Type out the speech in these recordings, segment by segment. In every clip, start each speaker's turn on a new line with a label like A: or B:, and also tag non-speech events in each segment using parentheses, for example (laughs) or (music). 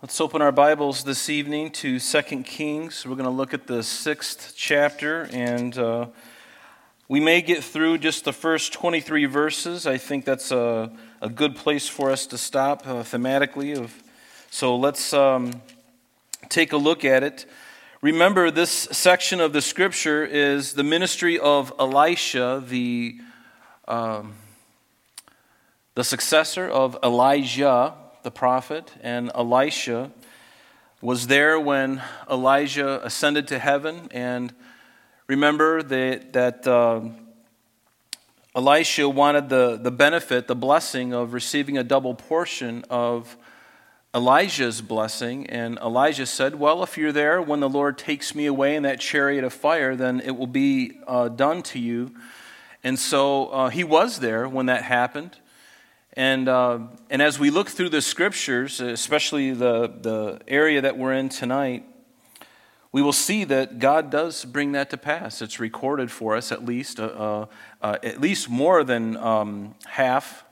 A: Let's open our Bibles this evening to 2 Kings. We're going to look at the sixth chapter, and uh, we may get through just the first 23 verses. I think that's a, a good place for us to stop uh, thematically. Of, so let's um, take a look at it. Remember, this section of the scripture is the ministry of Elisha, the, um, the successor of Elijah the prophet, and Elisha was there when Elijah ascended to heaven. And remember that, that uh, Elisha wanted the, the benefit, the blessing of receiving a double portion of Elijah's blessing. And Elijah said, Well, if you're there when the Lord takes me away in that chariot of fire, then it will be uh, done to you. And so uh, he was there when that happened. And, uh, and as we look through the scriptures, especially the, the area that we're in tonight, we will see that God does bring that to pass. It's recorded for us at least, uh, uh, uh at least more than um, half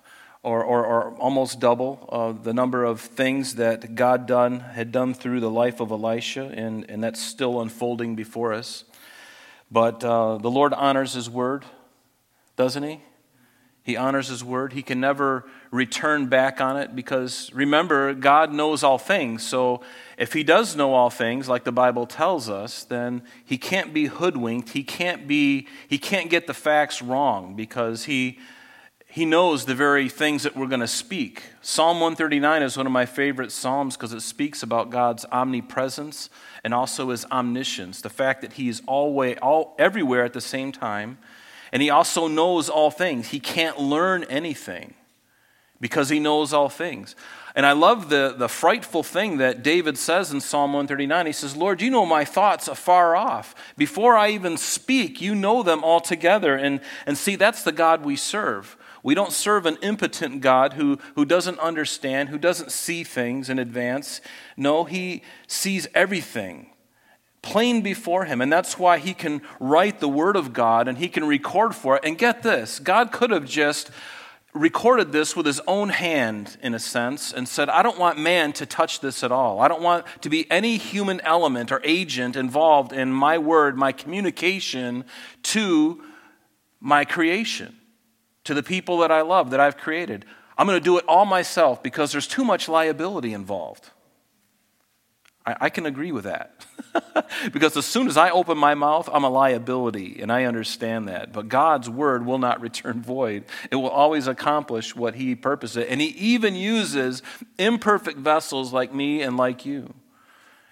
A: or, or, or, almost double uh, the number of things that God done, had done through the life of Elisha, and, and that's still unfolding before us. But uh, the Lord honors His word, doesn't He? He honors his word. He can never return back on it because remember, God knows all things. So if he does know all things, like the Bible tells us, then he can't be hoodwinked. He can't be he can't get the facts wrong because he he knows the very things that we're going to speak. Psalm 139 is one of my favorite psalms because it speaks about God's omnipresence and also his omniscience, the fact that he is always all everywhere at the same time and he also knows all things. He can't learn anything because he knows all things. And I love the, the frightful thing that David says in Psalm 139. He says, Lord, you know my thoughts afar off. Before I even speak, you know them altogether. And, and see, that's the God we serve. We don't serve an impotent God who, who doesn't understand, who doesn't see things in advance. No, he sees everything plain before him. And that's why he can write the word of God and he can record for it. And get this God could have just recorded this with his own hand, in a sense, and said, I don't want man to touch this at all. I don't want to be any human element or agent involved in my word, my communication to my creation, to the people that I love, that I've created. I'm going to do it all myself because there's too much liability involved. I, I can agree with that. (laughs) because as soon as I open my mouth, I'm a liability, and I understand that. But God's word will not return void, it will always accomplish what He purposes. And He even uses imperfect vessels like me and like you.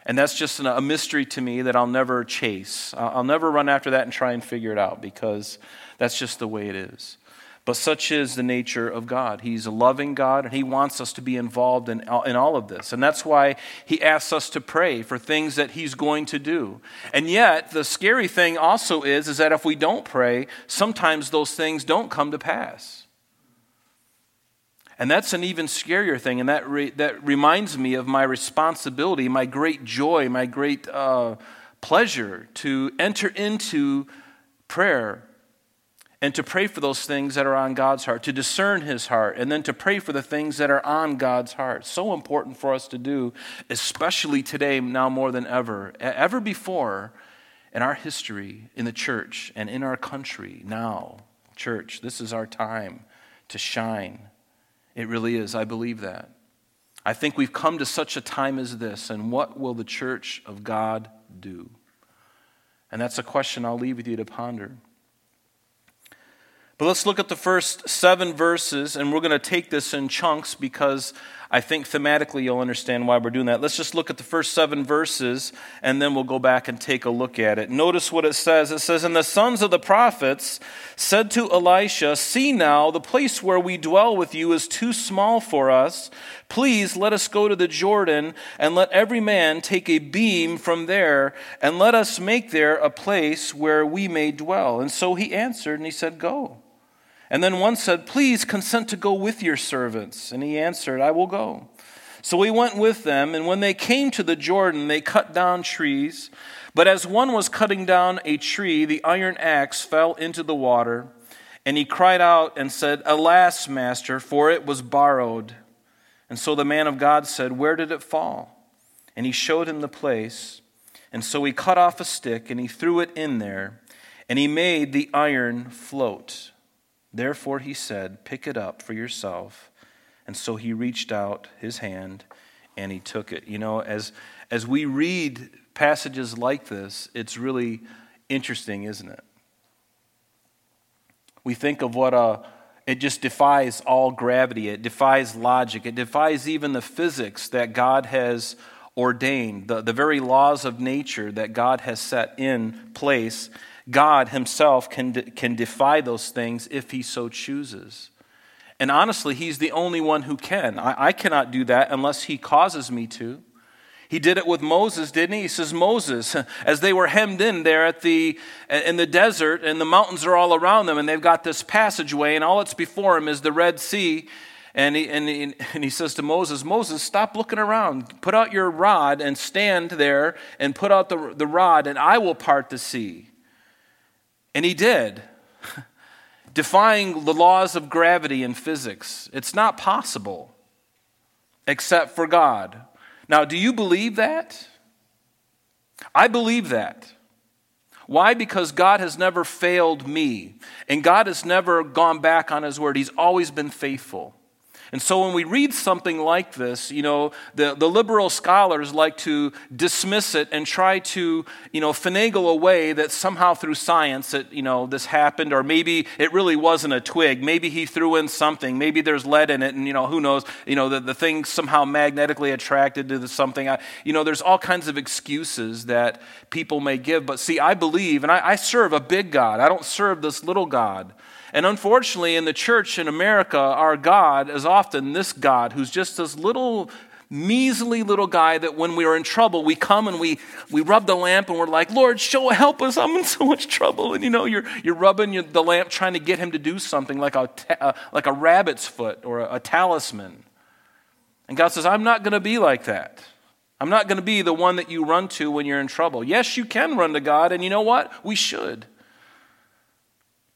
A: And that's just a mystery to me that I'll never chase. I'll never run after that and try and figure it out because that's just the way it is. But such is the nature of God. He's a loving God, and He wants us to be involved in, in all of this. And that's why He asks us to pray for things that He's going to do. And yet, the scary thing also is, is that if we don't pray, sometimes those things don't come to pass. And that's an even scarier thing. And that, re, that reminds me of my responsibility, my great joy, my great uh, pleasure to enter into prayer and to pray for those things that are on God's heart, to discern His heart, and then to pray for the things that are on God's heart. So important for us to do, especially today, now more than ever. Ever before in our history, in the church, and in our country, now, church, this is our time to shine. It really is. I believe that. I think we've come to such a time as this, and what will the church of God do? And that's a question I'll leave with you to ponder. But let's look at the first seven verses, and we're going to take this in chunks because I think thematically you'll understand why we're doing that. Let's just look at the first seven verses, and then we'll go back and take a look at it. Notice what it says. It says, And the sons of the prophets said to Elisha, See now, the place where we dwell with you is too small for us. Please let us go to the Jordan, and let every man take a beam from there, and let us make there a place where we may dwell. And so he answered, and he said, Go. And then one said, Please consent to go with your servants. And he answered, I will go. So he went with them, and when they came to the Jordan, they cut down trees. But as one was cutting down a tree, the iron axe fell into the water. And he cried out and said, Alas, master, for it was borrowed. And so the man of God said, Where did it fall? And he showed him the place. And so he cut off a stick and he threw it in there, and he made the iron float. Therefore he said, Pick it up for yourself. And so he reached out his hand and he took it. You know, as, as we read passages like this, it's really interesting, isn't it? We think of what a, it just defies all gravity, it defies logic, it defies even the physics that God has ordained, the, the very laws of nature that God has set in place. God Himself can, de- can defy those things if He so chooses. And honestly, He's the only one who can. I, I cannot do that unless He causes me to. He did it with Moses, didn't he? He says, Moses, (laughs) as they were hemmed in there at the, in the desert, and the mountains are all around them, and they've got this passageway, and all that's before them is the Red Sea. And he, and, he, and he says to Moses, Moses, stop looking around. Put out your rod and stand there and put out the, the rod, and I will part the sea. And he did, (laughs) defying the laws of gravity and physics. It's not possible except for God. Now, do you believe that? I believe that. Why? Because God has never failed me, and God has never gone back on his word. He's always been faithful. And so when we read something like this, you know, the, the liberal scholars like to dismiss it and try to, you know, finagle away that somehow through science that, you know, this happened, or maybe it really wasn't a twig. Maybe he threw in something. Maybe there's lead in it, and, you know, who knows, you know, the, the thing somehow magnetically attracted to the something. I, you know, there's all kinds of excuses that people may give. But see, I believe, and I, I serve a big God. I don't serve this little God. And unfortunately, in the church in America, our God is often this God who's just this little measly little guy that when we are in trouble, we come and we, we rub the lamp and we're like, Lord, show, help us. I'm in so much trouble. And you know, you're, you're rubbing your, the lamp trying to get him to do something like a, uh, like a rabbit's foot or a, a talisman. And God says, I'm not going to be like that. I'm not going to be the one that you run to when you're in trouble. Yes, you can run to God, and you know what? We should.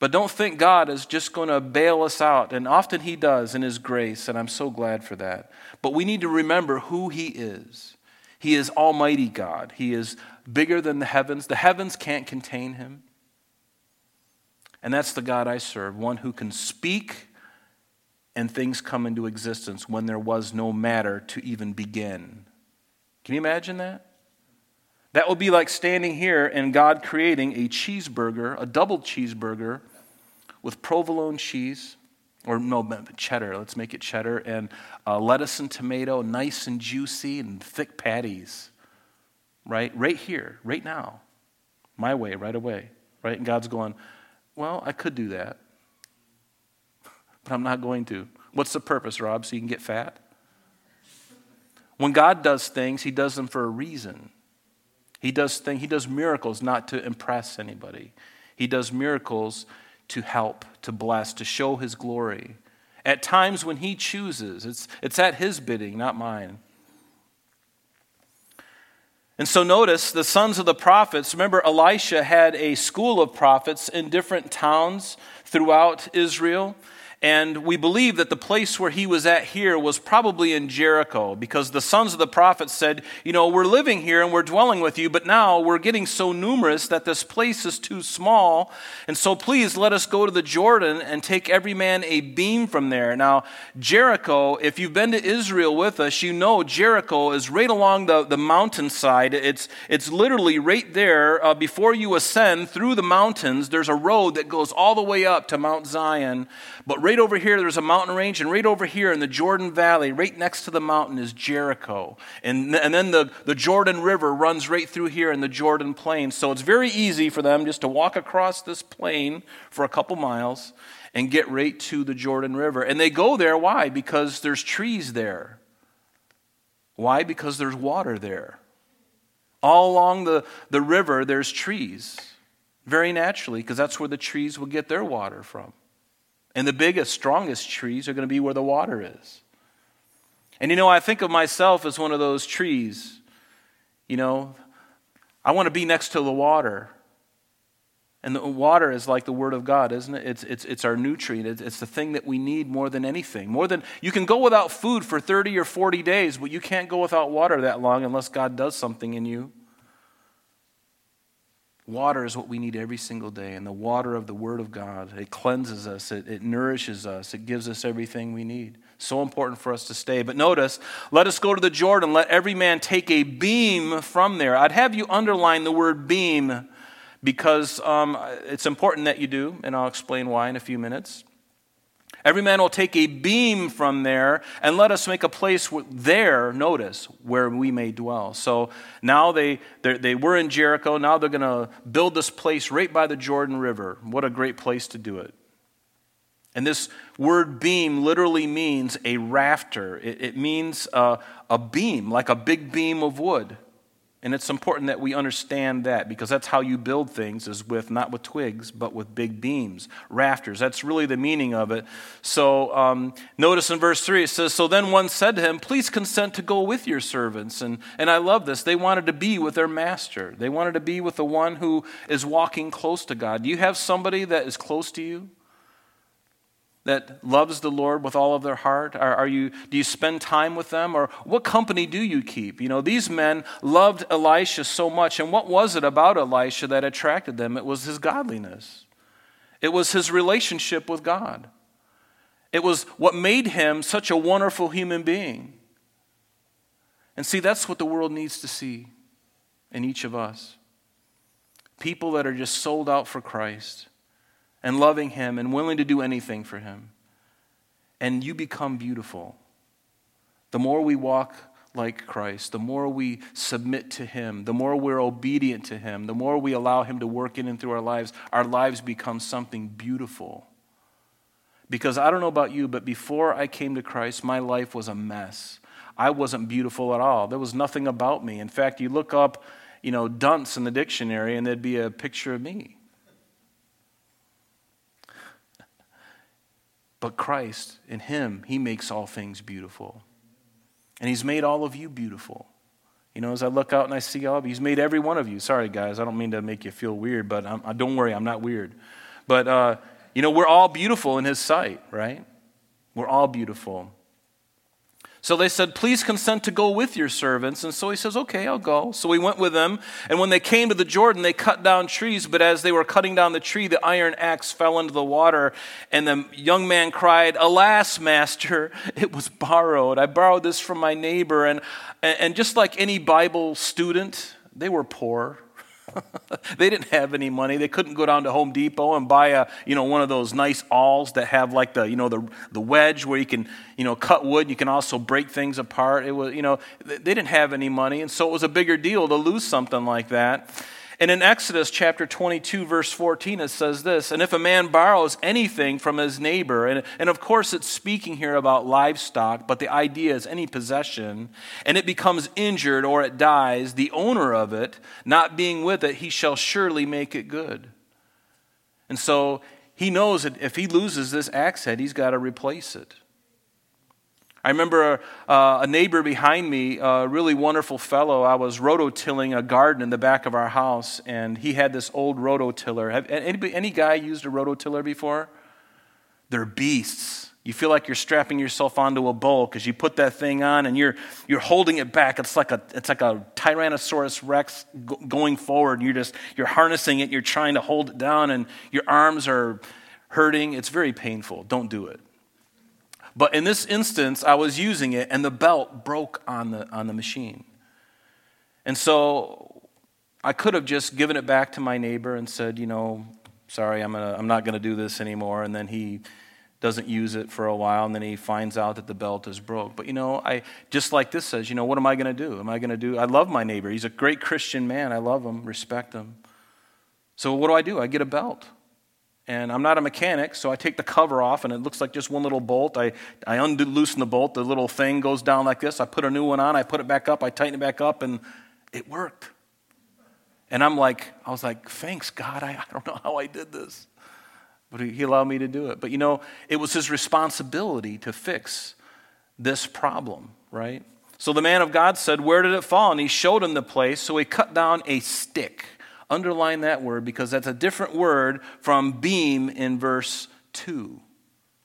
A: But don't think God is just going to bail us out. And often He does in His grace, and I'm so glad for that. But we need to remember who He is. He is Almighty God, He is bigger than the heavens. The heavens can't contain Him. And that's the God I serve, one who can speak and things come into existence when there was no matter to even begin. Can you imagine that? That would be like standing here and God creating a cheeseburger, a double cheeseburger with provolone cheese, or no, cheddar, let's make it cheddar, and uh, lettuce and tomato, nice and juicy and thick patties, right? Right here, right now. My way, right away, right? And God's going, well, I could do that, (laughs) but I'm not going to. What's the purpose, Rob? So you can get fat? When God does things, He does them for a reason. He does things, he does miracles not to impress anybody. He does miracles to help, to bless, to show his glory. At times when he chooses, it's, it's at his bidding, not mine. And so notice the sons of the prophets. Remember, Elisha had a school of prophets in different towns throughout Israel. And we believe that the place where he was at here was probably in Jericho because the sons of the prophets said, You know, we're living here and we're dwelling with you, but now we're getting so numerous that this place is too small. And so please let us go to the Jordan and take every man a beam from there. Now, Jericho, if you've been to Israel with us, you know Jericho is right along the, the mountainside. It's, it's literally right there uh, before you ascend through the mountains. There's a road that goes all the way up to Mount Zion. But right over here, there's a mountain range, and right over here in the Jordan Valley, right next to the mountain, is Jericho. And, and then the, the Jordan River runs right through here in the Jordan Plain. So it's very easy for them just to walk across this plain for a couple miles and get right to the Jordan River. And they go there, why? Because there's trees there. Why? Because there's water there. All along the, the river, there's trees. Very naturally, because that's where the trees will get their water from. And the biggest, strongest trees are going to be where the water is. And you know, I think of myself as one of those trees. You know, I want to be next to the water. And the water is like the Word of God, isn't it? It's, it's, it's our nutrient. It's, the thing that we need more than anything. More than you can go without food for 30 or 40 days, but you can't go without water that long unless God does something in you. Water is what we need every single day, and the water of the Word of God. It cleanses us, it, it nourishes us, it gives us everything we need. So important for us to stay. But notice, let us go to the Jordan, let every man take a beam from there. I'd have you underline the word beam because um, it's important that you do, and I'll explain why in a few minutes. Every man will take a beam from there and let us make a place there, notice, where we may dwell. So now they, they were in Jericho. Now they're going to build this place right by the Jordan River. What a great place to do it. And this word beam literally means a rafter, it, it means a, a beam, like a big beam of wood. And it's important that we understand that because that's how you build things is with not with twigs but with big beams, rafters. That's really the meaning of it. So um, notice in verse 3 it says, So then one said to him, Please consent to go with your servants. And, and I love this. They wanted to be with their master, they wanted to be with the one who is walking close to God. Do you have somebody that is close to you? That loves the Lord with all of their heart? Are, are, you, do you spend time with them? Or what company do you keep? You know, these men loved Elisha so much. And what was it about Elisha that attracted them? It was his godliness, it was his relationship with God. It was what made him such a wonderful human being. And see, that's what the world needs to see in each of us. People that are just sold out for Christ and loving Him and willing to do anything for Him. And you become beautiful. The more we walk like Christ, the more we submit to Him, the more we're obedient to Him, the more we allow Him to work in and through our lives, our lives become something beautiful. Because I don't know about you, but before I came to Christ, my life was a mess. I wasn't beautiful at all. There was nothing about me. In fact, you look up, you know, dunce in the dictionary, and there'd be a picture of me. But Christ, in Him, He makes all things beautiful. And He's made all of you beautiful. You know, as I look out and I see all of you, He's made every one of you. Sorry, guys, I don't mean to make you feel weird, but I'm, don't worry, I'm not weird. But, uh, you know, we're all beautiful in His sight, right? We're all beautiful. So they said, Please consent to go with your servants. And so he says, Okay, I'll go. So he went with them. And when they came to the Jordan, they cut down trees. But as they were cutting down the tree, the iron axe fell into the water. And the young man cried, Alas, master, (laughs) it was borrowed. I borrowed this from my neighbor. And, and just like any Bible student, they were poor. (laughs) they didn't have any money. They couldn't go down to Home Depot and buy a, you know, one of those nice awls that have like the, you know, the, the wedge where you can, you know, cut wood. You can also break things apart. It was, you know, they didn't have any money. And so it was a bigger deal to lose something like that. And in Exodus chapter 22, verse 14, it says this And if a man borrows anything from his neighbor, and, and of course it's speaking here about livestock, but the idea is any possession, and it becomes injured or it dies, the owner of it, not being with it, he shall surely make it good. And so he knows that if he loses this axe head, he's got to replace it. I remember uh, a neighbor behind me, a really wonderful fellow. I was rototilling a garden in the back of our house, and he had this old rototiller. Have any, any guy used a rototiller before? They're beasts. You feel like you're strapping yourself onto a bull because you put that thing on and you're, you're holding it back. It's like a, it's like a Tyrannosaurus Rex going forward. You're just, you're harnessing it. You're trying to hold it down and your arms are hurting. It's very painful. Don't do it. But in this instance, I was using it and the belt broke on the, on the machine. And so I could have just given it back to my neighbor and said, you know, sorry, I'm, gonna, I'm not going to do this anymore. And then he doesn't use it for a while and then he finds out that the belt is broke. But you know, I just like this says, you know, what am I going to do? Am I going to do I love my neighbor. He's a great Christian man. I love him, respect him. So what do I do? I get a belt. And I'm not a mechanic, so I take the cover off, and it looks like just one little bolt. I, I undo, loosen the bolt, the little thing goes down like this. I put a new one on, I put it back up, I tighten it back up, and it worked. And I'm like, I was like, thanks, God. I, I don't know how I did this. But he, he allowed me to do it. But you know, it was his responsibility to fix this problem, right? So the man of God said, Where did it fall? And he showed him the place. So he cut down a stick Underline that word because that's a different word from beam in verse 2.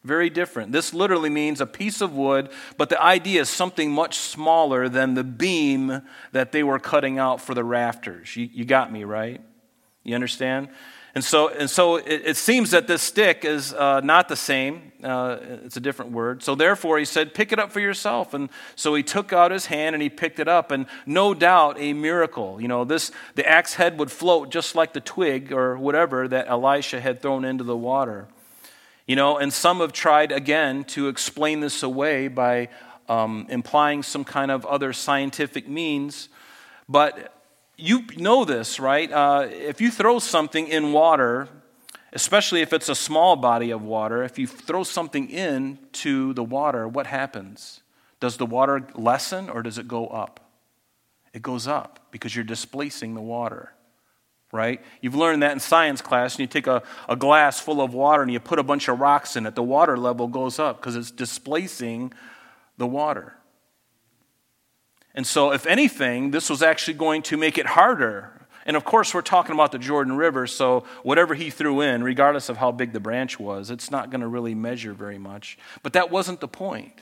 A: Very different. This literally means a piece of wood, but the idea is something much smaller than the beam that they were cutting out for the rafters. You, you got me, right? You understand? And so, and so it, it seems that this stick is uh, not the same. Uh, it's a different word. So therefore, he said, Pick it up for yourself. And so he took out his hand and he picked it up. And no doubt, a miracle. You know, this, the axe head would float just like the twig or whatever that Elisha had thrown into the water. You know, and some have tried again to explain this away by um, implying some kind of other scientific means. But you know this, right? Uh, if you throw something in water, especially if it's a small body of water, if you throw something into the water, what happens? Does the water lessen or does it go up? It goes up because you're displacing the water, right? You've learned that in science class, and you take a, a glass full of water and you put a bunch of rocks in it. The water level goes up because it's displacing the water. And so, if anything, this was actually going to make it harder. And of course, we're talking about the Jordan River, so whatever he threw in, regardless of how big the branch was, it's not going to really measure very much. But that wasn't the point.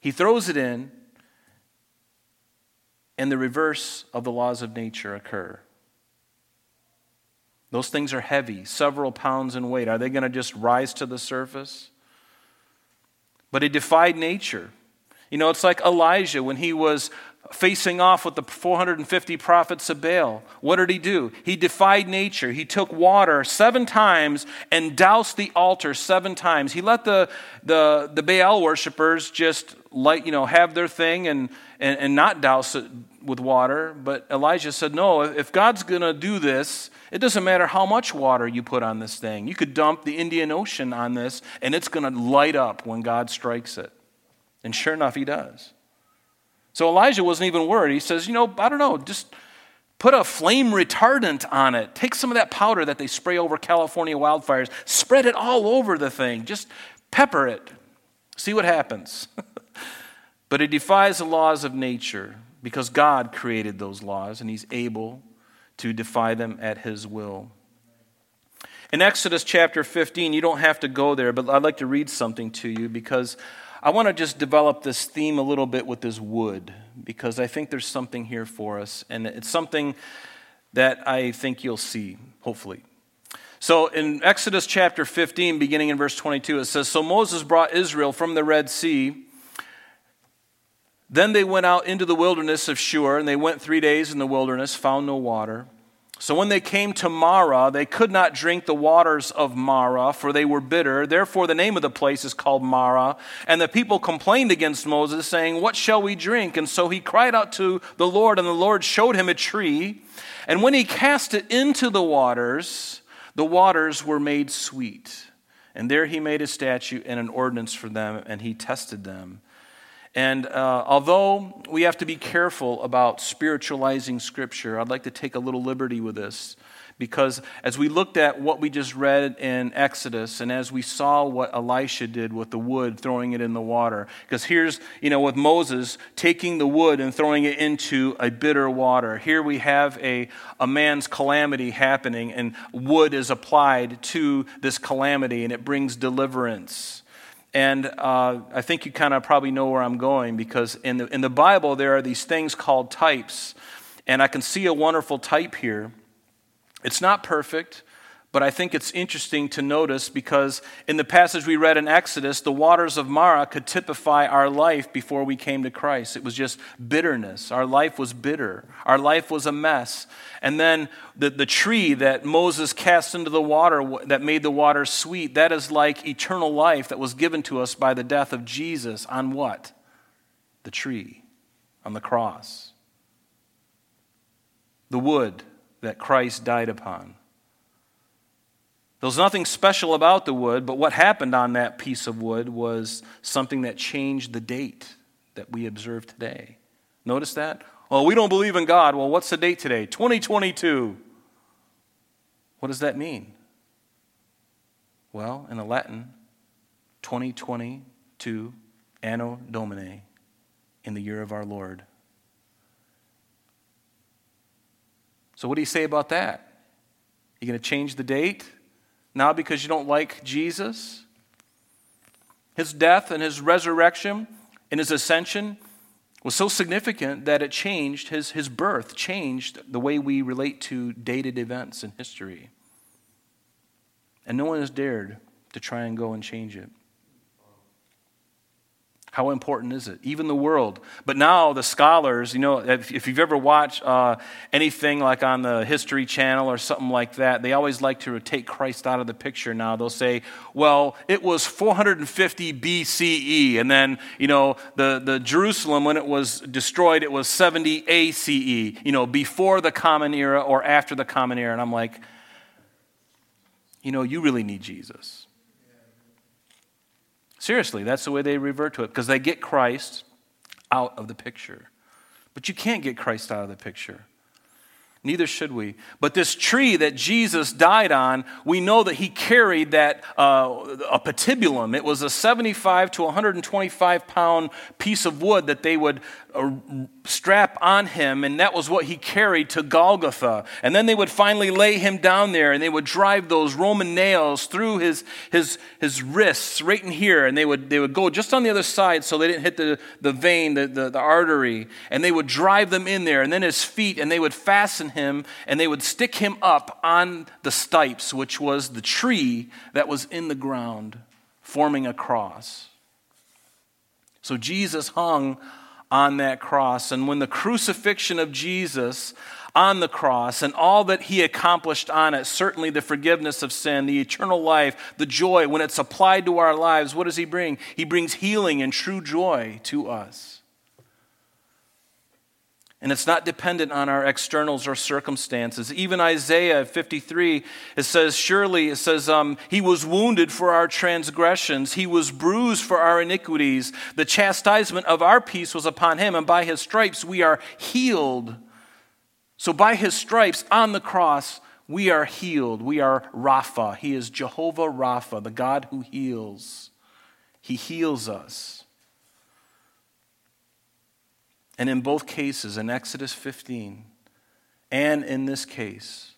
A: He throws it in, and the reverse of the laws of nature occur. Those things are heavy, several pounds in weight. Are they going to just rise to the surface? But it defied nature. You know, it's like Elijah when he was facing off with the 450 prophets of Baal. What did he do? He defied nature. He took water seven times and doused the altar seven times. He let the, the, the Baal worshippers just light, you know, have their thing and, and, and not douse it with water. But Elijah said, No, if God's going to do this, it doesn't matter how much water you put on this thing. You could dump the Indian Ocean on this, and it's going to light up when God strikes it. And sure enough, he does. So Elijah wasn't even worried. He says, You know, I don't know, just put a flame retardant on it. Take some of that powder that they spray over California wildfires, spread it all over the thing. Just pepper it. See what happens. (laughs) but it defies the laws of nature because God created those laws and he's able to defy them at his will. In Exodus chapter 15, you don't have to go there, but I'd like to read something to you because I want to just develop this theme a little bit with this wood because I think there's something here for us, and it's something that I think you'll see, hopefully. So in Exodus chapter 15, beginning in verse 22, it says So Moses brought Israel from the Red Sea. Then they went out into the wilderness of Shur, and they went three days in the wilderness, found no water. So when they came to Marah, they could not drink the waters of Marah, for they were bitter. Therefore, the name of the place is called Marah. And the people complained against Moses, saying, What shall we drink? And so he cried out to the Lord, and the Lord showed him a tree. And when he cast it into the waters, the waters were made sweet. And there he made a statute and an ordinance for them, and he tested them. And uh, although we have to be careful about spiritualizing Scripture, I'd like to take a little liberty with this. Because as we looked at what we just read in Exodus, and as we saw what Elisha did with the wood, throwing it in the water, because here's, you know, with Moses taking the wood and throwing it into a bitter water, here we have a, a man's calamity happening, and wood is applied to this calamity, and it brings deliverance. And uh, I think you kind of probably know where I'm going because in the, in the Bible, there are these things called types. And I can see a wonderful type here. It's not perfect, but I think it's interesting to notice because in the passage we read in Exodus, the waters of Marah could typify our life before we came to Christ. It was just bitterness. Our life was bitter, our life was a mess. And then the, the tree that Moses cast into the water that made the water sweet, that is like eternal life that was given to us by the death of Jesus on what? The tree, on the cross. The wood that Christ died upon. There was nothing special about the wood, but what happened on that piece of wood was something that changed the date that we observe today. Notice that? Well, we don't believe in God. Well, what's the date today? 2022. What does that mean? Well, in the Latin, 2022 Anno Domini, in the year of our Lord. So, what do you say about that? You going to change the date now because you don't like Jesus? His death and his resurrection and his ascension was so significant that it changed his, his birth, changed the way we relate to dated events in history. And no one has dared to try and go and change it. How important is it? Even the world. But now the scholars, you know, if, if you've ever watched uh, anything like on the History Channel or something like that, they always like to take Christ out of the picture now. They'll say, well, it was 450 BCE. And then, you know, the, the Jerusalem, when it was destroyed, it was 70 ACE, you know, before the Common Era or after the Common Era. And I'm like, you know, you really need Jesus. Seriously, that's the way they revert to it because they get Christ out of the picture. But you can't get Christ out of the picture. Neither should we. But this tree that Jesus died on, we know that he carried that uh, a patibulum. It was a 75 to 125 pound piece of wood that they would uh, strap on him, and that was what he carried to Golgotha. And then they would finally lay him down there, and they would drive those Roman nails through his, his, his wrists right in here, and they would, they would go just on the other side so they didn't hit the, the vein, the, the, the artery, and they would drive them in there, and then his feet, and they would fasten him, and they would stick him up on the stipes, which was the tree that was in the ground, forming a cross. So Jesus hung on that cross. And when the crucifixion of Jesus on the cross and all that he accomplished on it, certainly the forgiveness of sin, the eternal life, the joy, when it's applied to our lives, what does he bring? He brings healing and true joy to us. And it's not dependent on our externals or circumstances. Even Isaiah 53, it says, Surely, it says, um, He was wounded for our transgressions, He was bruised for our iniquities. The chastisement of our peace was upon Him, and by His stripes we are healed. So, by His stripes on the cross, we are healed. We are Rapha. He is Jehovah Rapha, the God who heals. He heals us. And in both cases, in Exodus 15 and in this case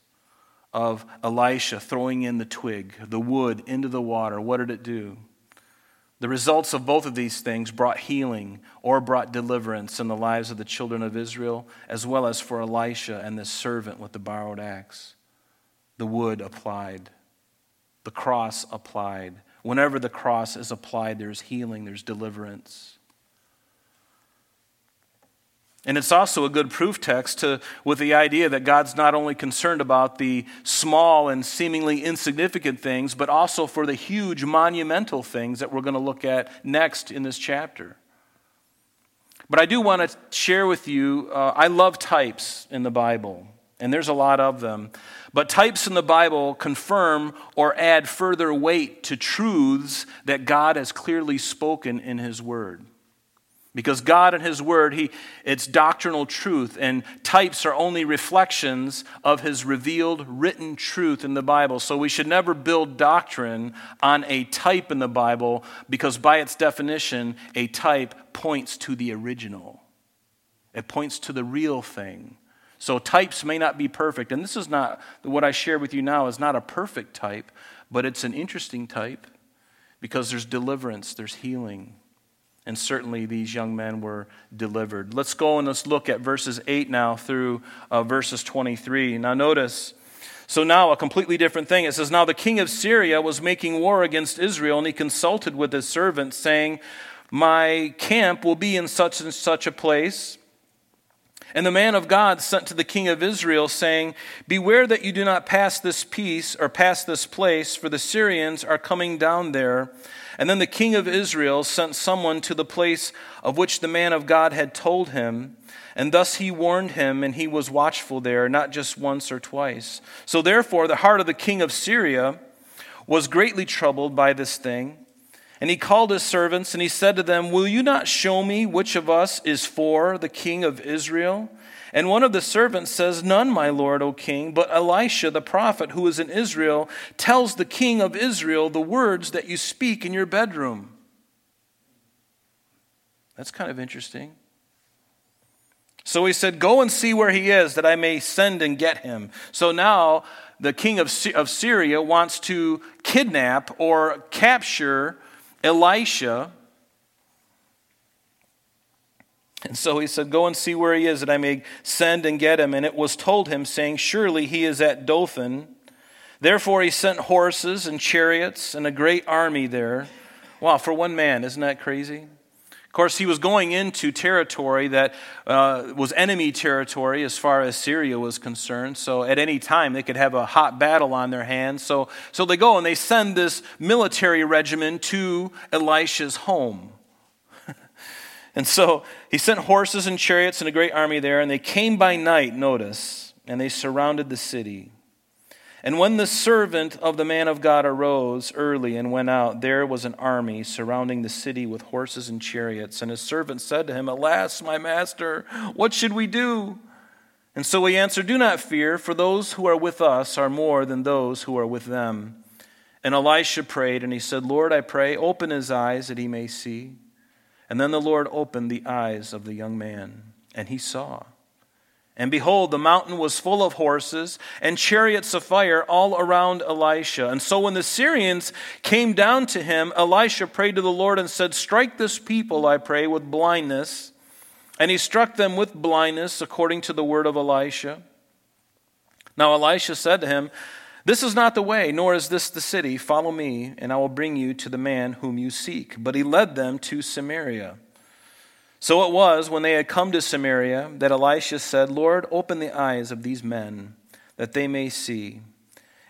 A: of Elisha throwing in the twig, the wood into the water, what did it do? The results of both of these things brought healing or brought deliverance in the lives of the children of Israel, as well as for Elisha and this servant with the borrowed axe. The wood applied, the cross applied. Whenever the cross is applied, there's healing, there's deliverance. And it's also a good proof text to, with the idea that God's not only concerned about the small and seemingly insignificant things, but also for the huge monumental things that we're going to look at next in this chapter. But I do want to share with you uh, I love types in the Bible, and there's a lot of them. But types in the Bible confirm or add further weight to truths that God has clearly spoken in His Word. Because God and His Word, he, it's doctrinal truth, and types are only reflections of His revealed written truth in the Bible. So we should never build doctrine on a type in the Bible, because by its definition, a type points to the original, it points to the real thing. So types may not be perfect, and this is not what I share with you now is not a perfect type, but it's an interesting type because there's deliverance, there's healing. And certainly these young men were delivered. Let's go and let's look at verses 8 now through uh, verses 23. Now, notice. So now, a completely different thing. It says, Now the king of Syria was making war against Israel, and he consulted with his servants, saying, My camp will be in such and such a place. And the man of God sent to the king of Israel, saying, Beware that you do not pass this piece or pass this place, for the Syrians are coming down there. And then the king of Israel sent someone to the place of which the man of God had told him. And thus he warned him, and he was watchful there, not just once or twice. So therefore, the heart of the king of Syria was greatly troubled by this thing. And he called his servants, and he said to them, Will you not show me which of us is for the king of Israel? And one of the servants says, None, my lord, O king, but Elisha the prophet, who is in Israel, tells the king of Israel the words that you speak in your bedroom. That's kind of interesting. So he said, Go and see where he is, that I may send and get him. So now the king of, of Syria wants to kidnap or capture Elisha. And so he said, Go and see where he is, that I may send and get him. And it was told him, saying, Surely he is at Dothan. Therefore he sent horses and chariots and a great army there. Wow, for one man, isn't that crazy? Of course, he was going into territory that uh, was enemy territory as far as Syria was concerned. So at any time, they could have a hot battle on their hands. So, so they go and they send this military regiment to Elisha's home. And so he sent horses and chariots and a great army there, and they came by night, notice, and they surrounded the city. And when the servant of the man of God arose early and went out, there was an army surrounding the city with horses and chariots. And his servant said to him, Alas, my master, what should we do? And so he answered, Do not fear, for those who are with us are more than those who are with them. And Elisha prayed, and he said, Lord, I pray, open his eyes that he may see. And then the Lord opened the eyes of the young man, and he saw. And behold, the mountain was full of horses and chariots of fire all around Elisha. And so when the Syrians came down to him, Elisha prayed to the Lord and said, Strike this people, I pray, with blindness. And he struck them with blindness according to the word of Elisha. Now Elisha said to him, This is not the way, nor is this the city. Follow me, and I will bring you to the man whom you seek. But he led them to Samaria. So it was when they had come to Samaria that Elisha said, Lord, open the eyes of these men that they may see.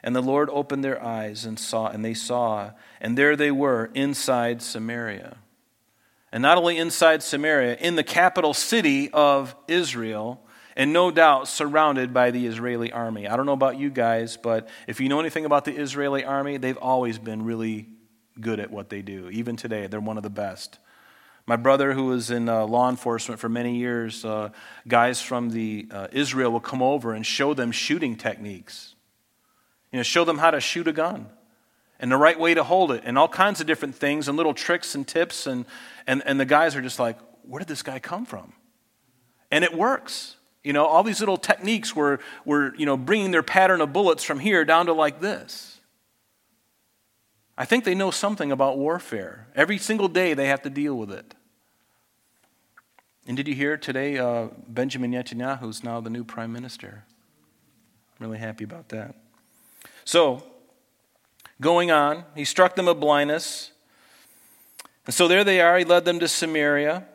A: And the Lord opened their eyes and saw, and they saw, and there they were inside Samaria. And not only inside Samaria, in the capital city of Israel, and no doubt surrounded by the Israeli army. I don't know about you guys, but if you know anything about the Israeli army, they've always been really good at what they do. Even today, they're one of the best. My brother, who was in uh, law enforcement for many years, uh, guys from the uh, Israel will come over and show them shooting techniques. You know, show them how to shoot a gun and the right way to hold it and all kinds of different things and little tricks and tips. And, and, and the guys are just like, where did this guy come from? And it works. You know, all these little techniques were, were you know, bringing their pattern of bullets from here down to like this. I think they know something about warfare. Every single day they have to deal with it. And did you hear today uh, Benjamin Netanyahu is now the new prime minister? I'm really happy about that. So, going on, he struck them with blindness. And so there they are. He led them to Samaria.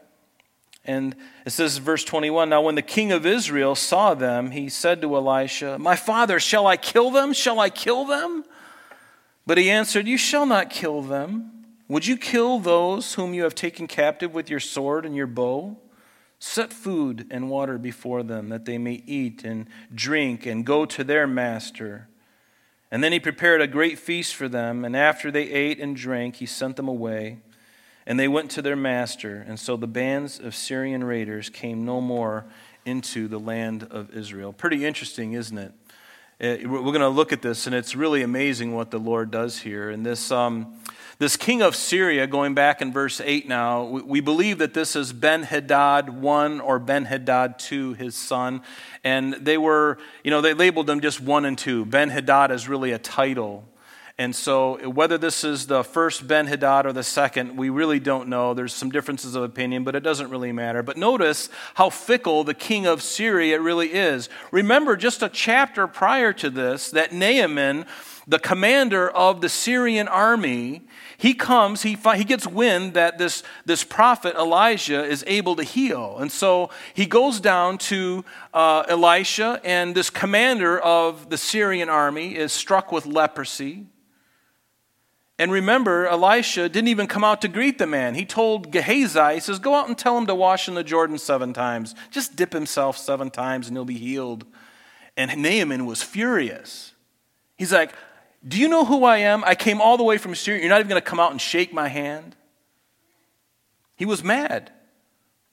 A: And it says, verse 21 Now, when the king of Israel saw them, he said to Elisha, My father, shall I kill them? Shall I kill them? But he answered, You shall not kill them. Would you kill those whom you have taken captive with your sword and your bow? Set food and water before them, that they may eat and drink and go to their master. And then he prepared a great feast for them, and after they ate and drank, he sent them away. And they went to their master, and so the bands of Syrian raiders came no more into the land of Israel. Pretty interesting, isn't it? Uh, we're going to look at this, and it's really amazing what the Lord does here. And this, um, this king of Syria, going back in verse 8 now, we, we believe that this is Ben Hadad 1 or Ben Hadad 2, his son. And they were, you know, they labeled them just 1 and 2. Ben Hadad is really a title. And so, whether this is the first Ben Hadad or the second, we really don't know. There's some differences of opinion, but it doesn't really matter. But notice how fickle the king of Syria really is. Remember, just a chapter prior to this, that Naaman, the commander of the Syrian army, he comes, he, he gets wind that this, this prophet Elijah is able to heal. And so he goes down to uh, Elisha, and this commander of the Syrian army is struck with leprosy. And remember, Elisha didn't even come out to greet the man. He told Gehazi, he says, Go out and tell him to wash in the Jordan seven times. Just dip himself seven times and he'll be healed. And Naaman was furious. He's like, Do you know who I am? I came all the way from Syria. You're not even going to come out and shake my hand? He was mad.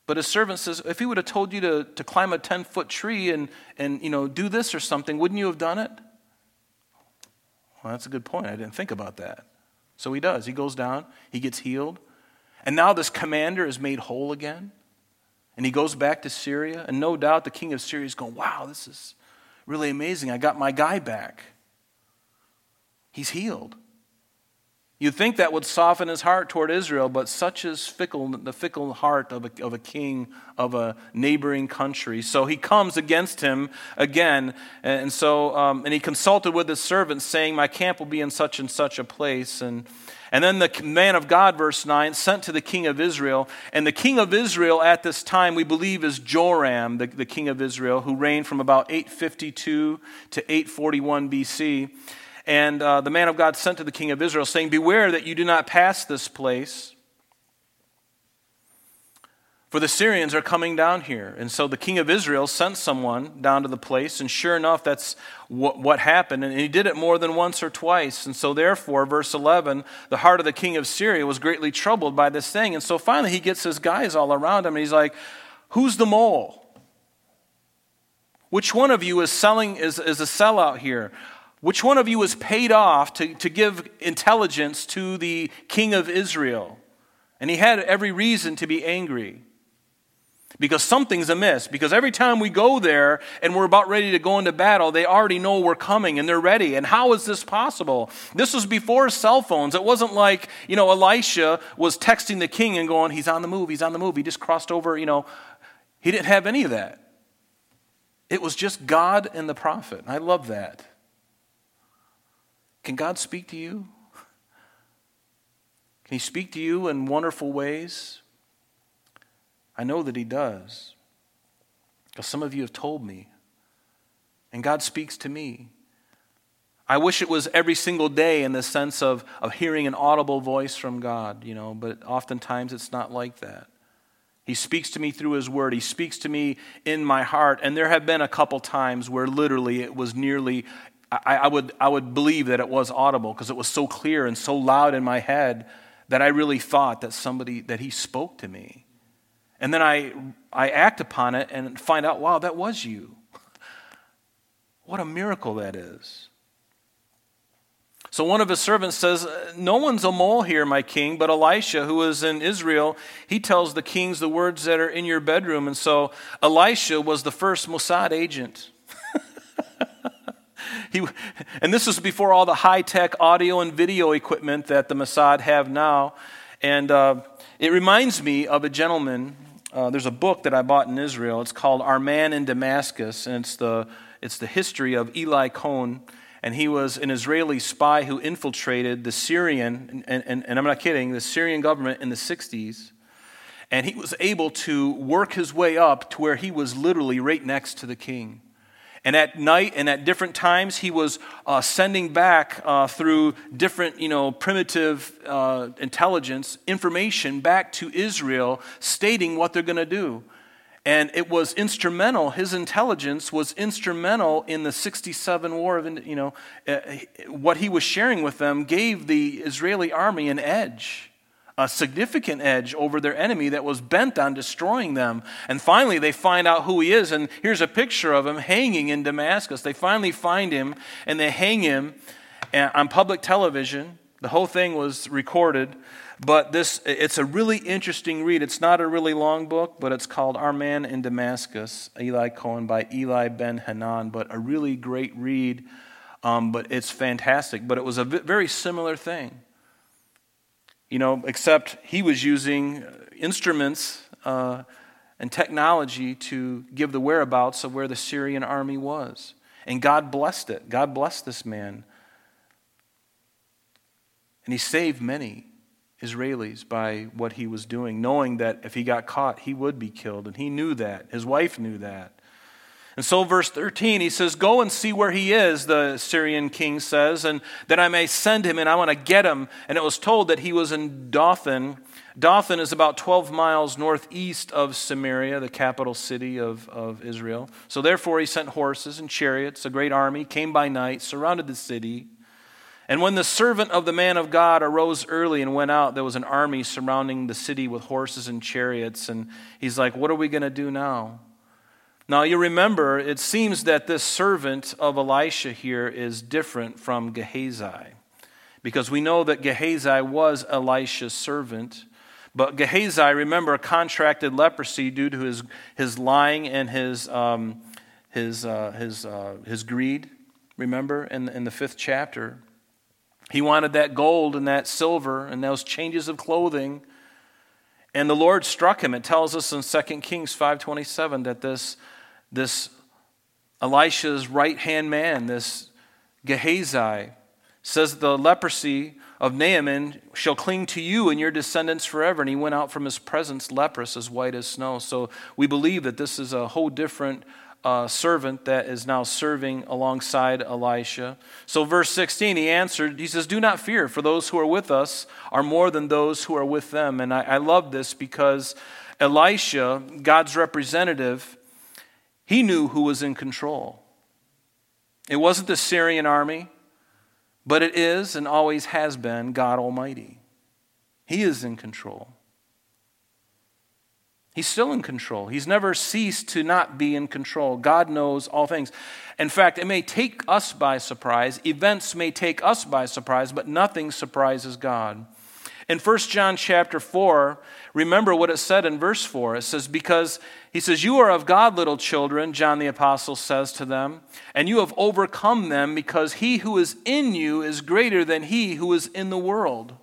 A: But his servant says, If he would have told you to, to climb a 10 foot tree and, and you know, do this or something, wouldn't you have done it? Well, that's a good point. I didn't think about that. So he does. He goes down, he gets healed. And now this commander is made whole again. And he goes back to Syria, and no doubt the king of Syria is going, Wow, this is really amazing. I got my guy back. He's healed. You'd think that would soften his heart toward Israel, but such is fickle, the fickle heart of a, of a king of a neighboring country. So he comes against him again, and so um, and he consulted with his servants, saying, "My camp will be in such and such a place." And and then the man of God, verse nine, sent to the king of Israel, and the king of Israel at this time we believe is Joram, the, the king of Israel, who reigned from about 852 to 841 BC. And uh, the man of God sent to the king of Israel, saying, Beware that you do not pass this place, for the Syrians are coming down here. And so the king of Israel sent someone down to the place, and sure enough, that's what, what happened. And he did it more than once or twice. And so, therefore, verse 11, the heart of the king of Syria was greatly troubled by this thing. And so finally, he gets his guys all around him, and he's like, Who's the mole? Which one of you is selling is, is a sellout here? Which one of you was paid off to, to give intelligence to the king of Israel? And he had every reason to be angry because something's amiss. Because every time we go there and we're about ready to go into battle, they already know we're coming and they're ready. And how is this possible? This was before cell phones. It wasn't like, you know, Elisha was texting the king and going, he's on the move, he's on the move. He just crossed over, you know. He didn't have any of that. It was just God and the prophet. I love that. Can God speak to you? Can He speak to you in wonderful ways? I know that He does. Because some of you have told me. And God speaks to me. I wish it was every single day in the sense of, of hearing an audible voice from God, you know, but oftentimes it's not like that. He speaks to me through His Word. He speaks to me in my heart. And there have been a couple times where literally it was nearly I, I, would, I would believe that it was audible because it was so clear and so loud in my head that I really thought that somebody, that he spoke to me. And then I, I act upon it and find out, wow, that was you. (laughs) what a miracle that is. So one of his servants says, uh, No one's a mole here, my king, but Elisha, who is in Israel, he tells the kings the words that are in your bedroom. And so Elisha was the first Mossad agent. He, and this was before all the high tech audio and video equipment that the Mossad have now. And uh, it reminds me of a gentleman. Uh, there's a book that I bought in Israel. It's called Our Man in Damascus, and it's the, it's the history of Eli Cohen. And he was an Israeli spy who infiltrated the Syrian, and, and, and I'm not kidding, the Syrian government in the 60s. And he was able to work his way up to where he was literally right next to the king. And at night and at different times, he was uh, sending back uh, through different, you know, primitive uh, intelligence information back to Israel stating what they're going to do. And it was instrumental, his intelligence was instrumental in the 67 war of, you know, uh, what he was sharing with them gave the Israeli army an edge a significant edge over their enemy that was bent on destroying them. And finally, they find out who he is. And here's a picture of him hanging in Damascus. They finally find him and they hang him on public television. The whole thing was recorded. But this, it's a really interesting read. It's not a really long book, but it's called Our Man in Damascus, Eli Cohen by Eli Ben Hanan. But a really great read. Um, but it's fantastic. But it was a very similar thing you know, except he was using instruments uh, and technology to give the whereabouts of where the Syrian army was. And God blessed it. God blessed this man. And he saved many Israelis by what he was doing, knowing that if he got caught, he would be killed. And he knew that. His wife knew that. And so, verse 13, he says, Go and see where he is, the Syrian king says, and that I may send him and I want to get him. And it was told that he was in Dothan. Dothan is about 12 miles northeast of Samaria, the capital city of, of Israel. So, therefore, he sent horses and chariots, a great army, came by night, surrounded the city. And when the servant of the man of God arose early and went out, there was an army surrounding the city with horses and chariots. And he's like, What are we going to do now? Now, you remember, it seems that this servant of Elisha here is different from Gehazi, because we know that Gehazi was Elisha's servant. But Gehazi, remember, contracted leprosy due to his, his lying and his, um, his, uh, his, uh, his greed. Remember in, in the fifth chapter? He wanted that gold and that silver and those changes of clothing. And the Lord struck him. It tells us in 2 Kings 5.27 that this, this Elisha's right-hand man, this Gehazi, says the leprosy of Naaman shall cling to you and your descendants forever. And he went out from his presence leprous as white as snow. So we believe that this is a whole different uh, servant that is now serving alongside Elisha. So, verse 16, he answered, he says, Do not fear, for those who are with us are more than those who are with them. And I, I love this because Elisha, God's representative, he knew who was in control. It wasn't the Syrian army. But it is and always has been God Almighty. He is in control. He's still in control. He's never ceased to not be in control. God knows all things. In fact, it may take us by surprise, events may take us by surprise, but nothing surprises God. In 1 John chapter 4, remember what it said in verse 4. It says, Because he says, You are of God, little children, John the Apostle says to them, and you have overcome them because he who is in you is greater than he who is in the world.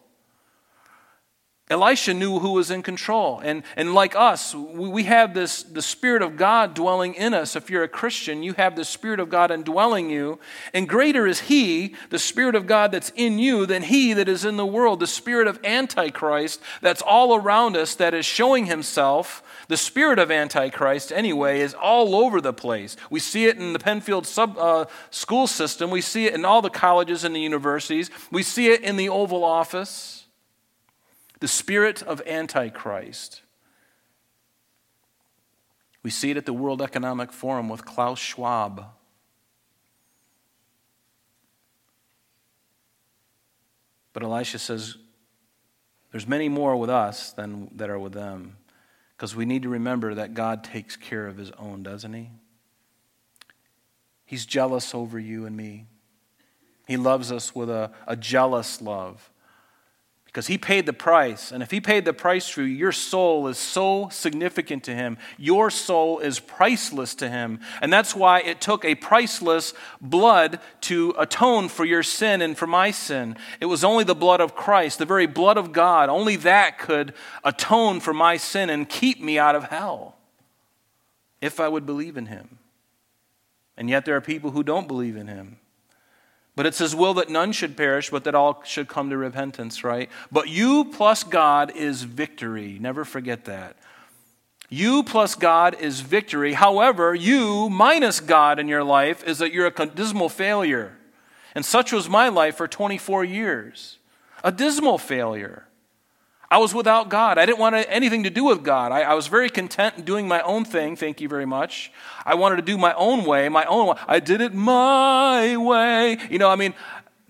A: Elisha knew who was in control. And, and like us, we, have this the Spirit of God dwelling in us. If you're a Christian, you have the Spirit of God indwelling you. And greater is He, the Spirit of God that's in you, than He that is in the world. The Spirit of Antichrist that's all around us, that is showing Himself. The spirit of Antichrist, anyway, is all over the place. We see it in the Penfield sub, uh, school system. We see it in all the colleges and the universities. We see it in the Oval Office the spirit of Antichrist. We see it at the World Economic Forum with Klaus Schwab. But Elisha says, there's many more with us than that are with them. Because we need to remember that God takes care of his own, doesn't he? He's jealous over you and me. He loves us with a, a jealous love because he paid the price. And if he paid the price for you, your soul is so significant to him. Your soul is priceless to him. And that's why it took a priceless blood to atone for your sin and for my sin. It was only the blood of Christ, the very blood of God. Only that could atone for my sin and keep me out of hell if I would believe in him. And yet there are people who don't believe in him. But it's his will that none should perish, but that all should come to repentance, right? But you plus God is victory. Never forget that. You plus God is victory. However, you minus God in your life is that you're a dismal failure. And such was my life for 24 years. A dismal failure. I was without God. I didn't want anything to do with God. I, I, was very content doing my own thing. Thank you very much. I wanted to do my own way, my own way. I did it my way. You know, I mean,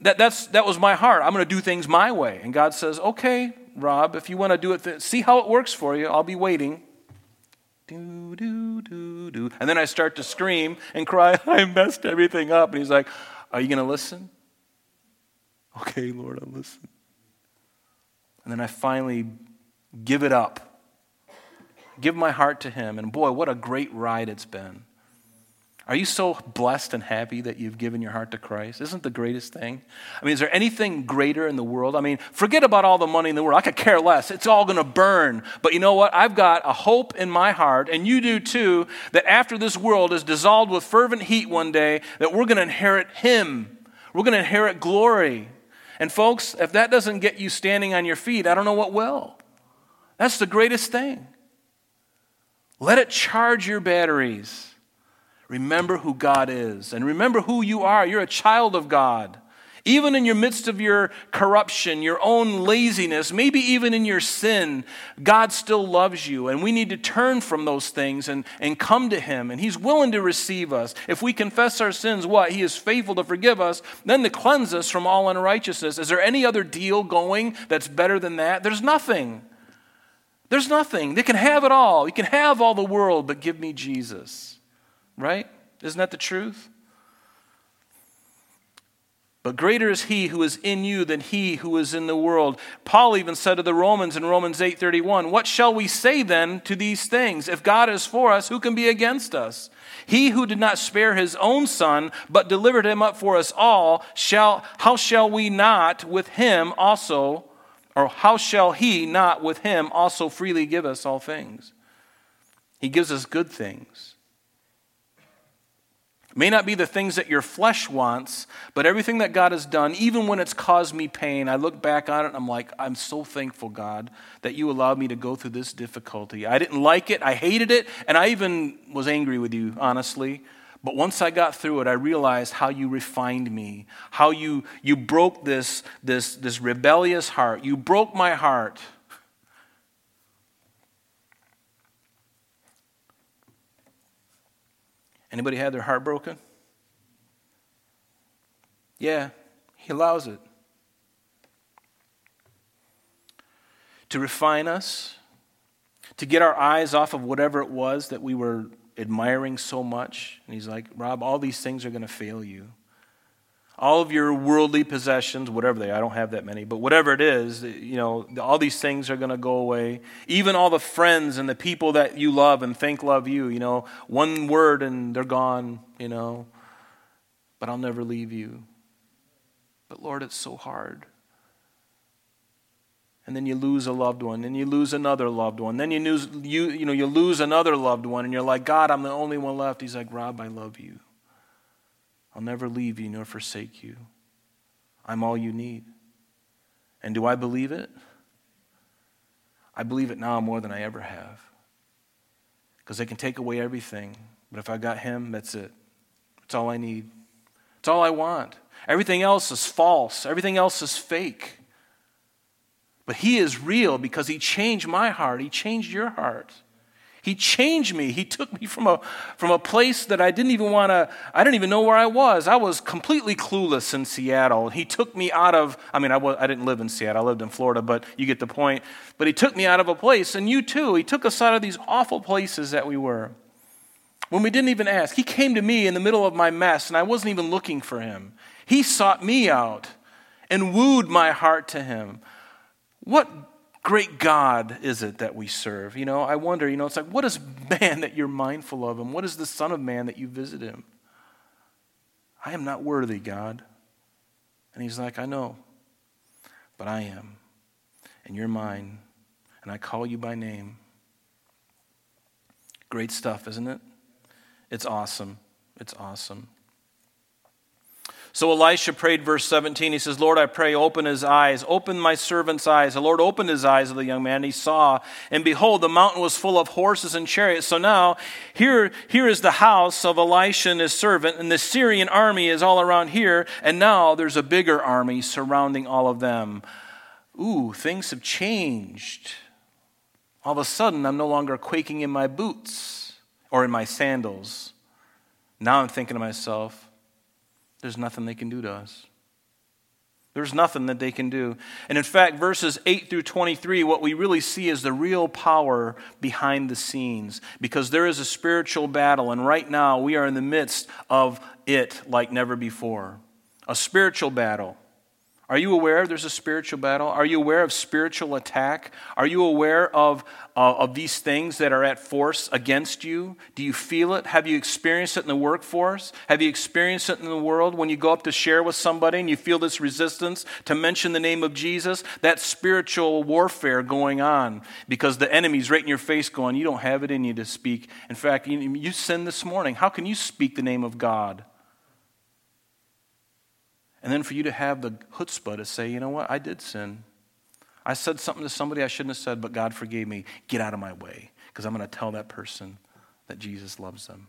A: that, that's, that was my heart. I'm going to do things my way. And God says, okay, Rob, if you want to do it, th- see how it works for you. I'll be waiting. Do, do, do, do. And then I start to scream and cry, (laughs) I messed everything up. And he's like, Are you going to listen? Okay, Lord, I'll listen. And then I finally give it up, give my heart to Him. And boy, what a great ride it's been. Are you so blessed and happy that you've given your heart to Christ? Isn't the greatest thing? I mean, is there anything greater in the world? I mean, forget about all the money in the world. I could care less. It's all going to burn. But you know what? I've got a hope in my heart, and you do too, that after this world is dissolved with fervent heat one day, that we're going to inherit Him. We're going to inherit glory. And folks, if that doesn't get you standing on your feet, I don't know what will. That's the greatest thing. Let it charge your batteries. Remember who God is and remember who you are. You're a child of God. Even in your midst of your corruption, your own laziness, maybe even in your sin, God still loves you. And we need to turn from those things and, and come to Him. And He's willing to receive us. If we confess our sins, what? He is faithful to forgive us, then to cleanse us from all unrighteousness. Is there any other deal going that's better than that? There's nothing. There's nothing. They can have it all. You can have all the world, but give me Jesus. Right? Isn't that the truth? But greater is he who is in you than he who is in the world. Paul even said to the Romans in Romans 8:31, "What shall we say then to these things? If God is for us, who can be against us? He who did not spare his own son, but delivered him up for us all, shall how shall we not with him also or how shall he not with him also freely give us all things?" He gives us good things may not be the things that your flesh wants, but everything that God has done, even when it's caused me pain, I look back on it and I'm like, I'm so thankful, God, that you allowed me to go through this difficulty. I didn't like it, I hated it, and I even was angry with you, honestly. But once I got through it, I realized how you refined me, how you, you broke this, this, this rebellious heart. You broke my heart. Anybody had their heart broken? Yeah, He allows it. To refine us, to get our eyes off of whatever it was that we were admiring so much. And He's like, Rob, all these things are going to fail you all of your worldly possessions, whatever they are, I don't have that many, but whatever it is, you know, all these things are going to go away. Even all the friends and the people that you love and think love you, you know, one word and they're gone, you know. But I'll never leave you. But Lord, it's so hard. And then you lose a loved one, and you lose another loved one. Then you lose, you, you know, you lose another loved one, and you're like, God, I'm the only one left. He's like, Rob, I love you. I'll never leave you nor forsake you. I'm all you need. And do I believe it? I believe it now more than I ever have. Because they can take away everything, but if I got Him, that's it. That's all I need. It's all I want. Everything else is false, everything else is fake. But He is real because He changed my heart, He changed your heart. He changed me. He took me from a, from a place that I didn't even want to, I didn't even know where I was. I was completely clueless in Seattle. He took me out of, I mean, I, was, I didn't live in Seattle, I lived in Florida, but you get the point. But he took me out of a place, and you too. He took us out of these awful places that we were when we didn't even ask. He came to me in the middle of my mess, and I wasn't even looking for him. He sought me out and wooed my heart to him. What great God is it that we serve? You know, I wonder, you know, it's like, what is man that you're mindful of him? What is the Son of Man that you visit him? I am not worthy, God. And he's like, I know, but I am. And you're mine. And I call you by name. Great stuff, isn't it? It's awesome. It's awesome. So Elisha prayed, verse 17. He says, Lord, I pray, open his eyes, open my servant's eyes. The Lord opened his eyes of the young man. He saw, and behold, the mountain was full of horses and chariots. So now, here, here is the house of Elisha and his servant, and the Syrian army is all around here, and now there's a bigger army surrounding all of them. Ooh, things have changed. All of a sudden, I'm no longer quaking in my boots or in my sandals. Now I'm thinking to myself, there's nothing they can do to us. There's nothing that they can do. And in fact, verses 8 through 23, what we really see is the real power behind the scenes because there is a spiritual battle, and right now we are in the midst of it like never before. A spiritual battle. Are you aware there's a spiritual battle? Are you aware of spiritual attack? Are you aware of, uh, of these things that are at force against you? Do you feel it? Have you experienced it in the workforce? Have you experienced it in the world when you go up to share with somebody and you feel this resistance to mention the name of Jesus? That spiritual warfare going on because the enemy's right in your face going, You don't have it in you to speak. In fact, you, you sinned this morning. How can you speak the name of God? And then for you to have the chutzpah to say, you know what, I did sin. I said something to somebody I shouldn't have said, but God forgave me. Get out of my way because I'm going to tell that person that Jesus loves them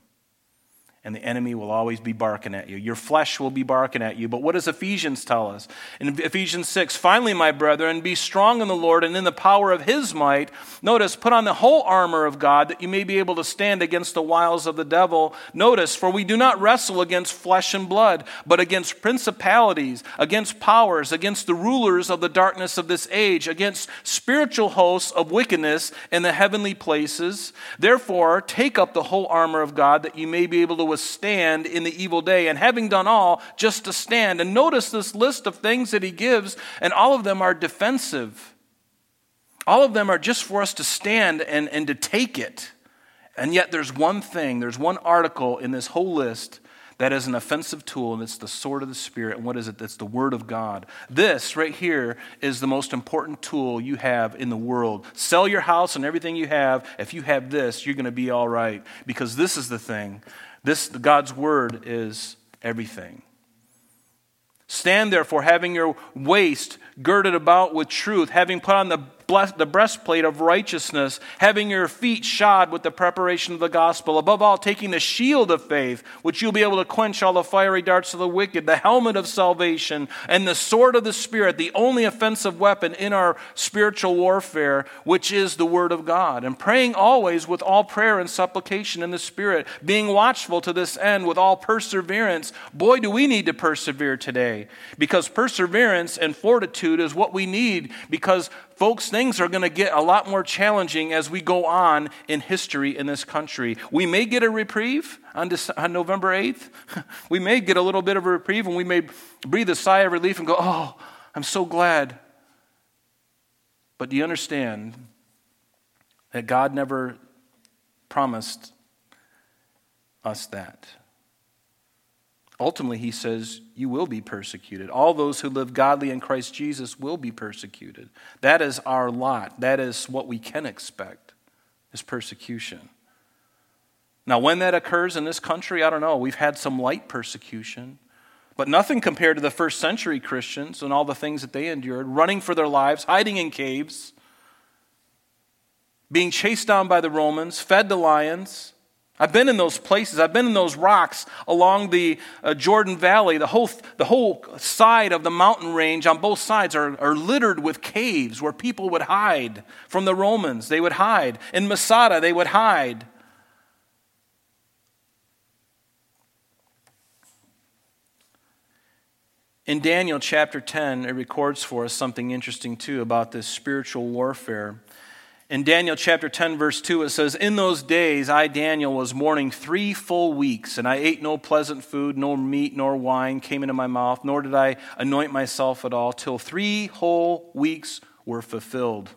A: and the enemy will always be barking at you. Your flesh will be barking at you. But what does Ephesians tell us? In Ephesians 6, finally, my brethren, be strong in the Lord and in the power of his might. Notice, put on the whole armor of God that you may be able to stand against the wiles of the devil. Notice, for we do not wrestle against flesh and blood, but against principalities, against powers, against the rulers of the darkness of this age, against spiritual hosts of wickedness in the heavenly places. Therefore, take up the whole armor of God that you may be able to withstand in the evil day, and having done all, just to stand. And notice this list of things that he gives, and all of them are defensive. All of them are just for us to stand and, and to take it. And yet, there's one thing, there's one article in this whole list that is an offensive tool, and it's the sword of the Spirit. And what is it? That's the Word of God. This right here is the most important tool you have in the world. Sell your house and everything you have. If you have this, you're going to be all right because this is the thing. This, God's Word is everything. Stand therefore, having your waist girded about with truth, having put on the the breastplate of righteousness, having your feet shod with the preparation of the gospel. Above all, taking the shield of faith, which you'll be able to quench all the fiery darts of the wicked, the helmet of salvation, and the sword of the Spirit, the only offensive weapon in our spiritual warfare, which is the Word of God. And praying always with all prayer and supplication in the Spirit, being watchful to this end with all perseverance. Boy, do we need to persevere today, because perseverance and fortitude is what we need, because Folks, things are going to get a lot more challenging as we go on in history in this country. We may get a reprieve on, on November 8th. (laughs) We may get a little bit of a reprieve and we may breathe a sigh of relief and go, oh, I'm so glad. But do you understand that God never promised us that? Ultimately, he says, You will be persecuted. All those who live godly in Christ Jesus will be persecuted. That is our lot. That is what we can expect, is persecution. Now, when that occurs in this country, I don't know. We've had some light persecution, but nothing compared to the first century Christians and all the things that they endured running for their lives, hiding in caves, being chased down by the Romans, fed to lions I've been in those places. I've been in those rocks along the uh, Jordan Valley. The whole, the whole side of the mountain range on both sides are, are littered with caves where people would hide from the Romans. They would hide. In Masada, they would hide. In Daniel chapter 10, it records for us something interesting too about this spiritual warfare. In Daniel chapter 10, verse 2, it says, In those days I, Daniel, was mourning three full weeks, and I ate no pleasant food, nor meat, nor wine came into my mouth, nor did I anoint myself at all, till three whole weeks were fulfilled.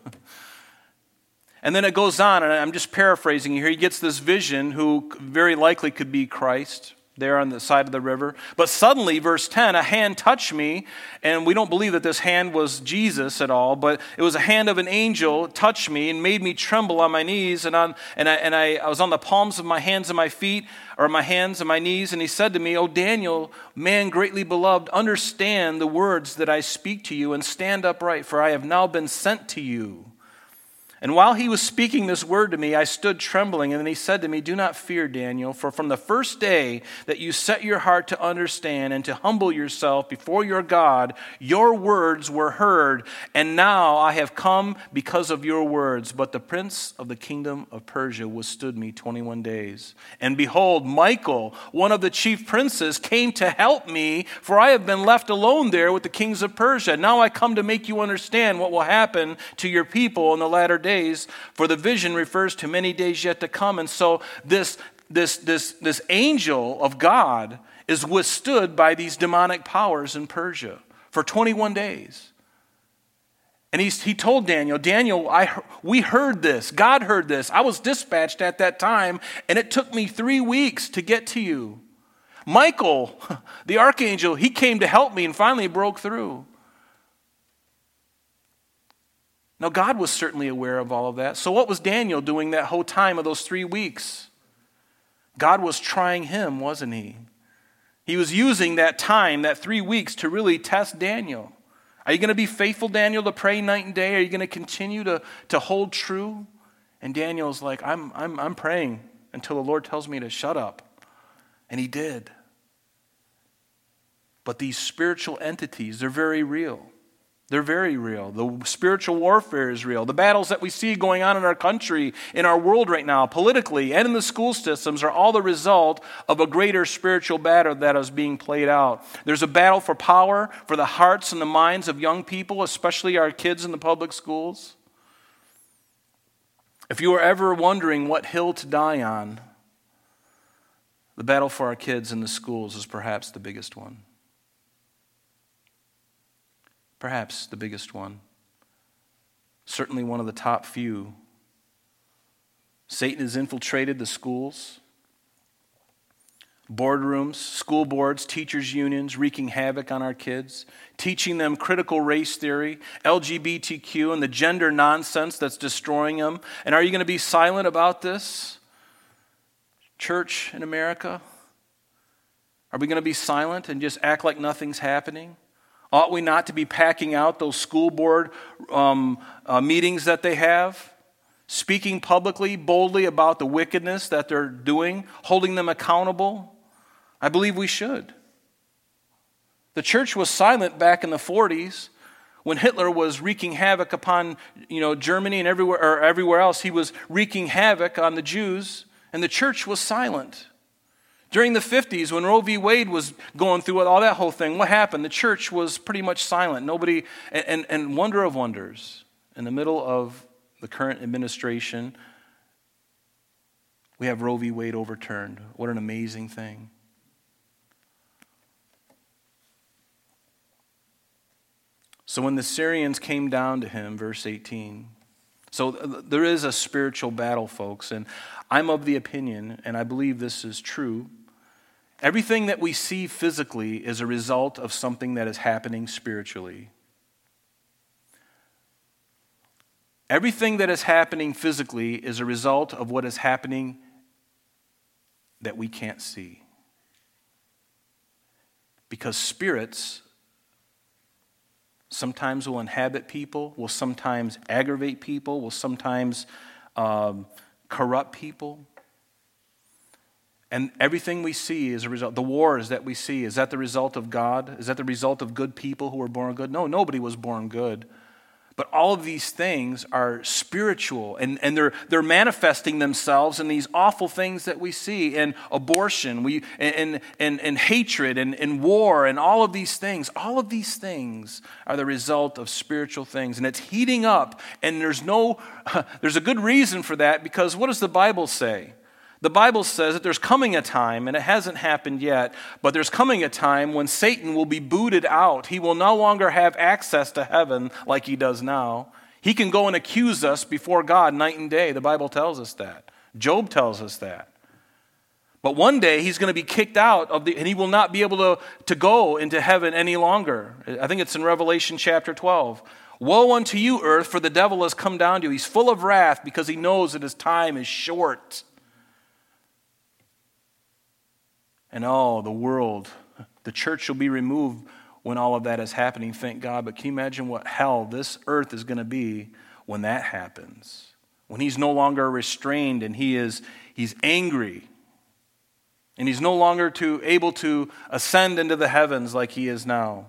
A: (laughs) and then it goes on, and I'm just paraphrasing here. He gets this vision, who very likely could be Christ there on the side of the river. But suddenly, verse 10, a hand touched me, and we don't believe that this hand was Jesus at all, but it was a hand of an angel touched me and made me tremble on my knees, and, on, and, I, and I, I was on the palms of my hands and my feet, or my hands and my knees, and he said to me, O Daniel, man greatly beloved, understand the words that I speak to you, and stand upright, for I have now been sent to you. And while he was speaking this word to me, I stood trembling. And then he said to me, Do not fear, Daniel, for from the first day that you set your heart to understand and to humble yourself before your God, your words were heard. And now I have come because of your words. But the prince of the kingdom of Persia withstood me 21 days. And behold, Michael, one of the chief princes, came to help me, for I have been left alone there with the kings of Persia. Now I come to make you understand what will happen to your people in the latter days days, for the vision refers to many days yet to come. And so this, this, this, this angel of God is withstood by these demonic powers in Persia for 21 days. And he's, he told Daniel, Daniel, I, we heard this. God heard this. I was dispatched at that time, and it took me three weeks to get to you. Michael, (laughs) the archangel, he came to help me and finally broke through. Now, God was certainly aware of all of that. So, what was Daniel doing that whole time of those three weeks? God was trying him, wasn't he? He was using that time, that three weeks, to really test Daniel. Are you going to be faithful, Daniel, to pray night and day? Are you going to continue to, to hold true? And Daniel's like, I'm, I'm, I'm praying until the Lord tells me to shut up. And he did. But these spiritual entities, they're very real. They're very real. The spiritual warfare is real. The battles that we see going on in our country, in our world right now, politically, and in the school systems are all the result of a greater spiritual battle that is being played out. There's a battle for power, for the hearts and the minds of young people, especially our kids in the public schools. If you are ever wondering what hill to die on, The battle for our kids in the schools is perhaps the biggest one. Perhaps the biggest one. Certainly one of the top few. Satan has infiltrated the schools boardrooms, school boards, teachers' unions, wreaking havoc on our kids, teaching them critical race theory, LGBTQ, and the gender nonsense that's destroying them. And are you going to be silent about this? Church in America? Are we going to be silent and just act like nothing's happening? Ought we not to be packing out those school board um, uh, meetings that they have? Speaking publicly, boldly about the wickedness that they're doing, holding them accountable? I believe we should. The church was silent back in the 40s when Hitler was wreaking havoc upon you know, Germany and everywhere, or everywhere else. He was wreaking havoc on the Jews, and the church was silent. During the 50s, when Roe v. Wade was going through all that whole thing, what happened? The church was pretty much silent. Nobody, and, and, and wonder of wonders, in the middle of the current administration, we have Roe v. Wade overturned. What an amazing thing. So when the Syrians came down to him, verse 18, so there is a spiritual battle, folks, and I'm of the opinion, and I believe this is true. Everything that we see physically is a result of something that is happening spiritually. Everything that is happening physically is a result of what is happening that we can't see. Because spirits sometimes will inhabit people, will sometimes aggravate people, will sometimes um, corrupt people. And everything we see is a result. The wars that we see, is that the result of God? Is that the result of good people who were born good? No, nobody was born good. But all of these things are spiritual and, and they're, they're manifesting themselves in these awful things that we see in abortion we, and, and, and hatred and, and war and all of these things. All of these things are the result of spiritual things. And it's heating up, and there's, no, (laughs) there's a good reason for that because what does the Bible say? The Bible says that there's coming a time, and it hasn't happened yet, but there's coming a time when Satan will be booted out. He will no longer have access to heaven like he does now. He can go and accuse us before God night and day. The Bible tells us that. Job tells us that. But one day he's going to be kicked out of the, and he will not be able to, to go into heaven any longer. I think it's in Revelation chapter 12. Woe unto you, earth, for the devil has come down to you. He's full of wrath because he knows that his time is short. And oh, the world, the church will be removed when all of that is happening, thank God. But can you imagine what hell this earth is going to be when that happens? When he's no longer restrained and he is he's angry. And he's no longer to, able to ascend into the heavens like he is now.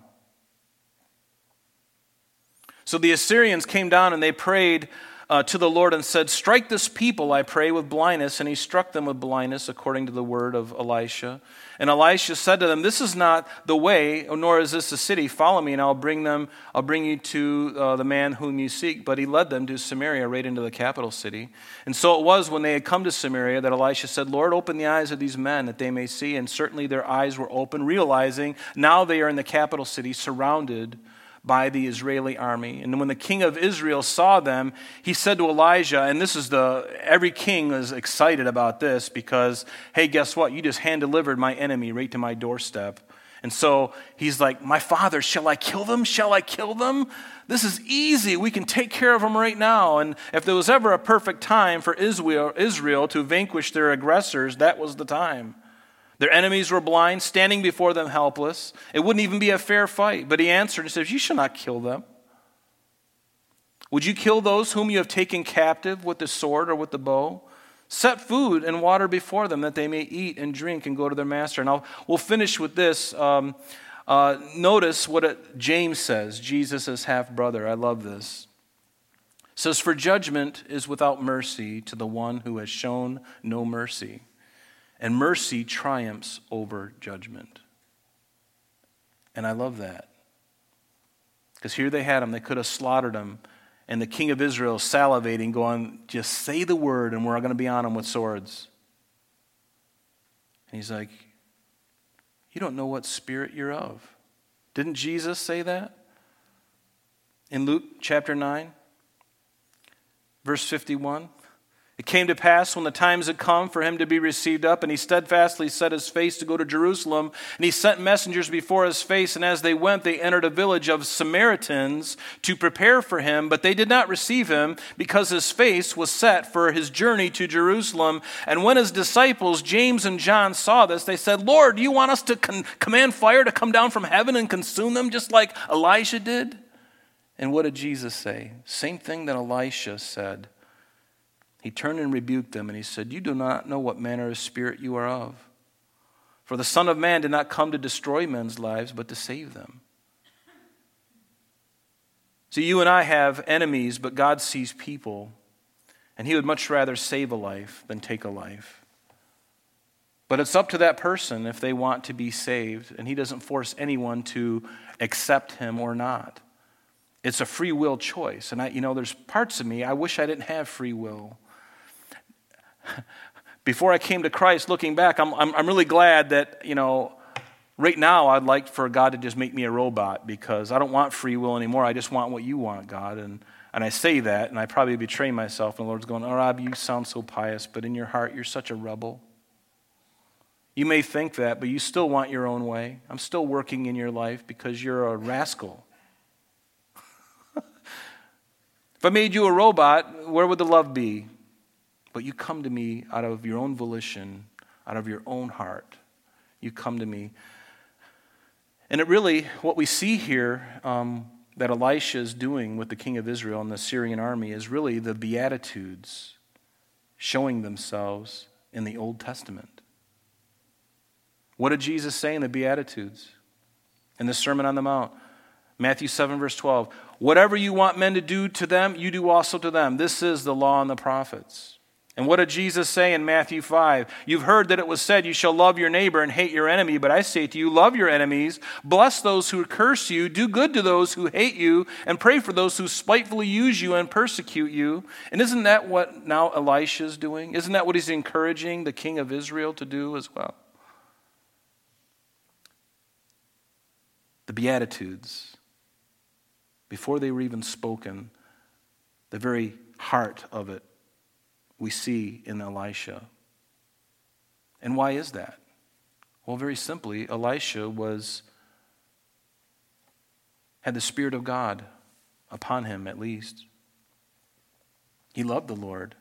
A: So the Assyrians came down and they prayed uh, to the Lord and said, Strike this people, I pray, with blindness. And he struck them with blindness according to the word of Elisha. And Elisha said to them, This is not the way, nor is this the city. Follow me, and I'll bring them, I'll bring you to uh, the man whom you seek. But he led them to Samaria, right into the capital city. And so it was when they had come to Samaria that Elisha said, Lord, open the eyes of these men that they may see. And certainly their eyes were open, realizing now they are in the capital city, surrounded by the Israeli army. And when the king of Israel saw them, he said to Elijah, and this is the, every king is excited about this because, hey, guess what? You just hand delivered my enemy right to my doorstep. And so he's like, My father, shall I kill them? Shall I kill them? This is easy. We can take care of them right now. And if there was ever a perfect time for Israel, Israel to vanquish their aggressors, that was the time. Their enemies were blind, standing before them helpless. It wouldn't even be a fair fight. But he answered and says, You shall not kill them. Would you kill those whom you have taken captive with the sword or with the bow? Set food and water before them that they may eat and drink and go to their master. And I'll, we'll finish with this. Um, uh, notice what it, James says, Jesus' half brother. I love this. It says, For judgment is without mercy to the one who has shown no mercy and mercy triumphs over judgment. And I love that. Because here they had him, they could have slaughtered him. And the king of Israel salivating, going, just say the word, and we're going to be on him with swords. And he's like, You don't know what spirit you're of. Didn't Jesus say that? In Luke chapter 9, verse 51. It came to pass when the times had come for him to be received up, and he steadfastly set his face to go to Jerusalem. And he sent messengers before his face, and as they went, they entered a village of Samaritans to prepare for him. But they did not receive him, because his face was set for his journey to Jerusalem. And when his disciples, James and John, saw this, they said, Lord, do you want us to con- command fire to come down from heaven and consume them, just like Elijah did? And what did Jesus say? Same thing that Elisha said. He turned and rebuked them, and he said, You do not know what manner of spirit you are of. For the Son of Man did not come to destroy men's lives, but to save them. So you and I have enemies, but God sees people, and He would much rather save a life than take a life. But it's up to that person if they want to be saved, and He doesn't force anyone to accept Him or not. It's a free will choice. And I, you know, there's parts of me, I wish I didn't have free will. Before I came to Christ, looking back, I'm, I'm, I'm really glad that, you know, right now I'd like for God to just make me a robot because I don't want free will anymore. I just want what you want, God. And, and I say that, and I probably betray myself. And the Lord's going, Oh, Rob, you sound so pious, but in your heart, you're such a rebel. You may think that, but you still want your own way. I'm still working in your life because you're a rascal. (laughs) if I made you a robot, where would the love be? But you come to me out of your own volition, out of your own heart. You come to me. And it really, what we see here um, that Elisha is doing with the king of Israel and the Syrian army is really the Beatitudes showing themselves in the Old Testament. What did Jesus say in the Beatitudes? In the Sermon on the Mount? Matthew 7, verse 12. Whatever you want men to do to them, you do also to them. This is the law and the prophets. And what did Jesus say in Matthew 5? You've heard that it was said, You shall love your neighbor and hate your enemy. But I say to you, love your enemies, bless those who curse you, do good to those who hate you, and pray for those who spitefully use you and persecute you. And isn't that what now Elisha is doing? Isn't that what he's encouraging the king of Israel to do as well? The Beatitudes, before they were even spoken, the very heart of it we see in Elisha. And why is that? Well, very simply, Elisha was had the spirit of God upon him at least. He loved the Lord.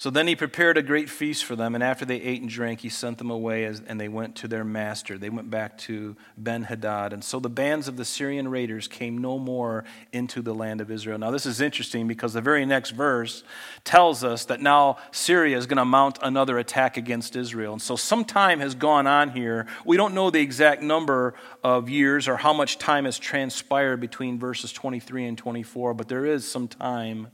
A: So then he prepared a great feast for them, and after they ate and drank, he sent them away, as, and they went to their master. They went back to Ben Hadad. And so the bands of the Syrian raiders came no more into the land of Israel. Now, this is interesting because the very next verse tells us that now Syria is going to mount another attack against Israel. And so some time has gone on here. We don't know the exact number of years or how much time has transpired between verses 23 and 24, but there is some time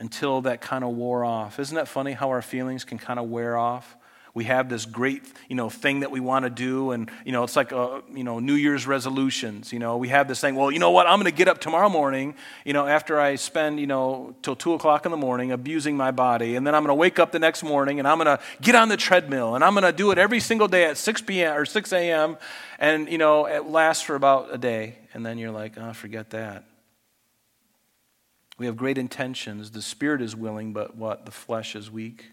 A: until that kind of wore off. Isn't that funny how our feelings can kind of wear off? We have this great, you know, thing that we want to do, and you know, it's like, a, uh, you know, New Year's resolutions. You know, we have this thing. Well, you know what? I'm going to get up tomorrow morning. You know, after I spend, you know, till two o'clock in the morning abusing my body, and then I'm going to wake up the next morning and I'm going to get on the treadmill, and I'm going to do it every single day at 6 p.m. or 6 a.m. And you know, it lasts for about a day, and then you're like, oh, forget that. We have great intentions. The spirit is willing, but what? The flesh is weak.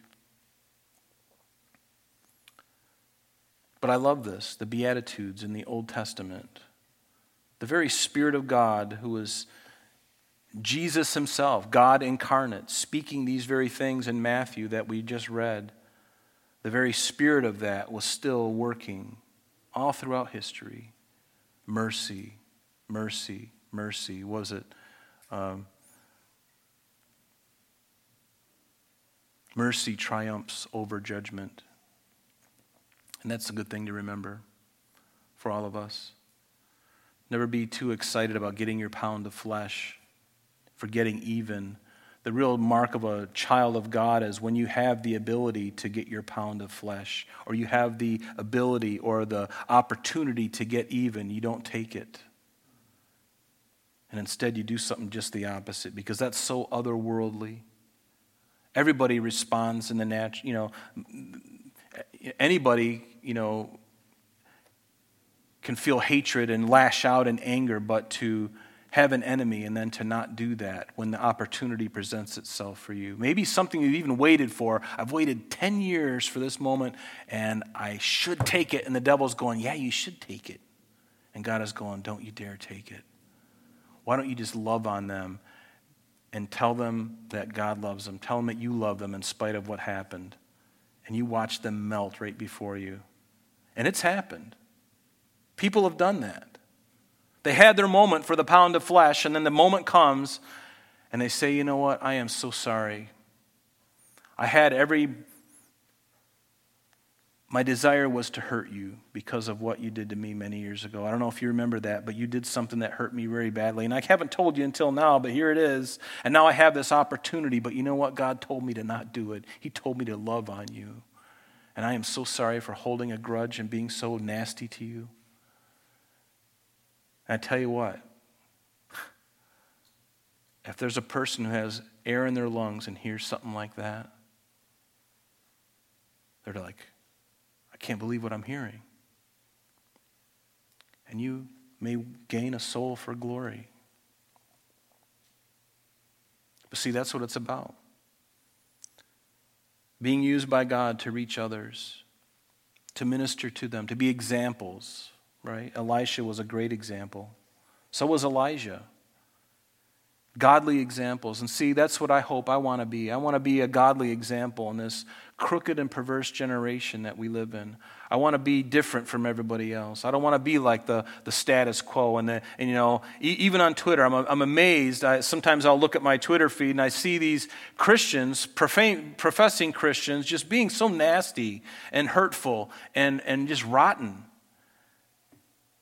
A: But I love this the Beatitudes in the Old Testament. The very Spirit of God, who was Jesus Himself, God incarnate, speaking these very things in Matthew that we just read, the very Spirit of that was still working all throughout history. Mercy, mercy, mercy. Was it um, Mercy triumphs over judgment. And that's a good thing to remember for all of us. Never be too excited about getting your pound of flesh, for getting even. The real mark of a child of God is when you have the ability to get your pound of flesh, or you have the ability or the opportunity to get even, you don't take it. And instead, you do something just the opposite because that's so otherworldly. Everybody responds in the natural, you know, anybody, you know, can feel hatred and lash out in anger, but to have an enemy and then to not do that when the opportunity presents itself for you. Maybe something you've even waited for. I've waited 10 years for this moment and I should take it. And the devil's going, Yeah, you should take it. And God is going, Don't you dare take it. Why don't you just love on them and tell them that God loves them? Tell them that you love them in spite of what happened. And you watch them melt right before you. And it's happened. People have done that. They had their moment for the pound of flesh, and then the moment comes, and they say, You know what? I am so sorry. I had every. My desire was to hurt you because of what you did to me many years ago. I don't know if you remember that, but you did something that hurt me very badly. And I haven't told you until now, but here it is. And now I have this opportunity, but you know what? God told me to not do it. He told me to love on you. And I am so sorry for holding a grudge and being so nasty to you. And I tell you what, if there's a person who has air in their lungs and hears something like that, they're like, I can't believe what I'm hearing. And you may gain a soul for glory. But see, that's what it's about. Being used by God to reach others, to minister to them, to be examples right? Elisha was a great example. So was Elijah. Godly examples. And see, that's what I hope I want to be. I want to be a godly example in this crooked and perverse generation that we live in. I want to be different from everybody else. I don't want to be like the, the status quo. And, the, and you know, e- even on Twitter, I'm, I'm amazed. I, sometimes I'll look at my Twitter feed and I see these Christians, profane, professing Christians, just being so nasty and hurtful and, and just rotten.